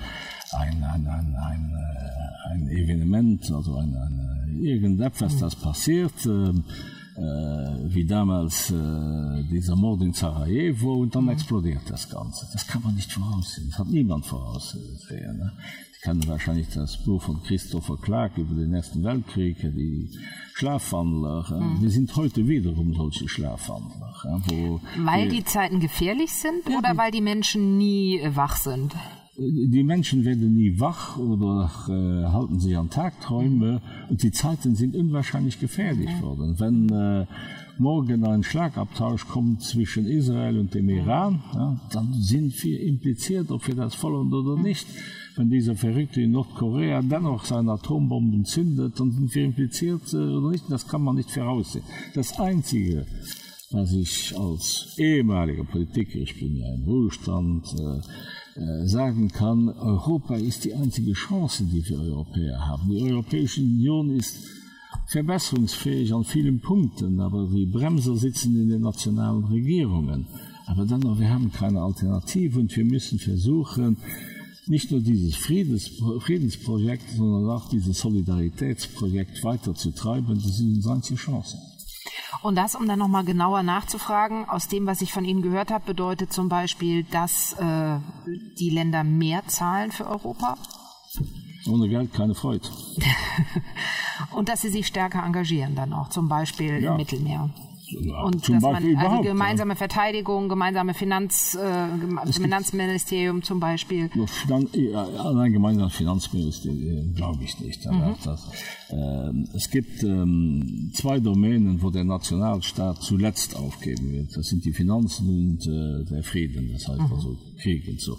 ein, ein, ein, ein, äh, ein Evenement, also ein, ein irgendetwas das passiert äh, äh, wie damals äh, dieser Mord in Sarajevo und dann explodiert das Ganze. Das kann man nicht voraussehen. Das hat niemand voraussehen. Ne? Ich kann wahrscheinlich das Buch von Christopher Clark über den Ersten Weltkrieg, die Schlafwandler. Mhm. Wir sind heute wiederum solche Schlafwandler. Weil die, die Zeiten gefährlich sind ja, oder weil die Menschen nie wach sind? Die Menschen werden nie wach oder äh, halten sich an Tagträume und die Zeiten sind unwahrscheinlich gefährlich worden. Wenn äh, morgen ein Schlagabtausch kommt zwischen Israel und dem Iran, ja, dann sind wir impliziert, ob wir das wollen oder nicht. Wenn dieser Verrückte in Nordkorea dennoch seine Atombomben zündet, dann sind wir impliziert äh, oder nicht. Das kann man nicht voraussehen. Das Einzige, was ich als ehemaliger Politiker, ich bin ja im Ruhestand, äh, Äh, sagen kann, Europa ist die einzige Chance, die wir Europäer haben. Die Europäische Union ist verbesserungsfähig an vielen Punkten, aber die Bremser sitzen in den nationalen Regierungen. Aber dann noch wir haben keine Alternative und wir müssen versuchen, nicht nur dieses Friedens, Friedensprojekt, sondern auch dieses Solidaritätsprojekt weiterzutreiben. Das sind unsere einzige Chancen. Und das, um dann noch mal genauer nachzufragen, aus dem, was ich von Ihnen gehört habe, bedeutet zum Beispiel, dass äh, die Länder mehr zahlen für Europa? Ohne Geld keine Freude. Und dass sie sich stärker engagieren dann auch, zum Beispiel ja. im Mittelmeer und zum dass man also gemeinsame ja. Verteidigung, gemeinsame Finanz, äh, Finanzministerium zum Beispiel. Ein gemeinsames Finanzministerium glaube ich nicht. Mhm. Das, äh, es gibt ähm, zwei Domänen, wo der Nationalstaat zuletzt aufgeben wird. Das sind die Finanzen und äh, der Frieden, das heißt mhm. also Krieg und so.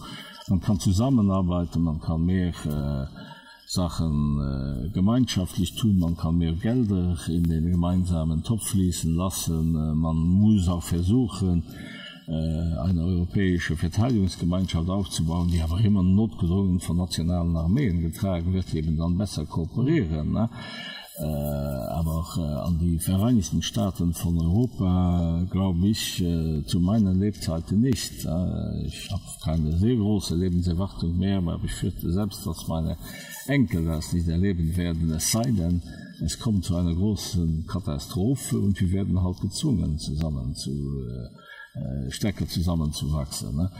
Man kann zusammenarbeiten, man kann mehr äh, Sachen äh, gemeinschaftlich tun, man kann mehr Gelder in den gemeinsamen Topf fließen lassen, äh, man muss auch versuchen, äh, eine europäische Verteidigungsgemeinschaft aufzubauen, die aber immer notgedrungen von nationalen Armeen getragen wird, eben dann besser kooperieren. Ne? Äh, aber auch äh, an die Vereinigten Staaten von Europa glaube ich äh, zu meiner Lebzeiten nicht. Äh, ich habe keine sehr große Lebenserwartung mehr, aber ich fürchte selbst, dass meine Enkel das nicht erleben werden, es sei denn, es kommt zu einer großen Katastrophe und wir werden halt gezwungen, zusammen zu äh, äh stärker zusammenzuwachsen. Ne?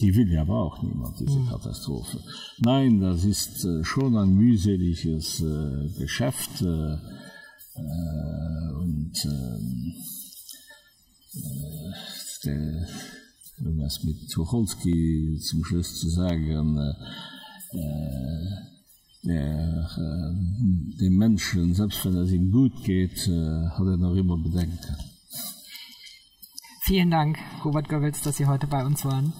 Die will ja aber auch niemand diese mhm. Katastrophe. Nein, das ist äh, schon ein mühseliges äh, Geschäft äh, und ähm, äh, der, um es mit Tucholsky zum Schluss zu sagen, der, dem Menschen, selbst wenn es ihm gut geht, hat er noch immer Bedenken. Vielen Dank, Robert Goebbels, dass Sie heute bei uns waren.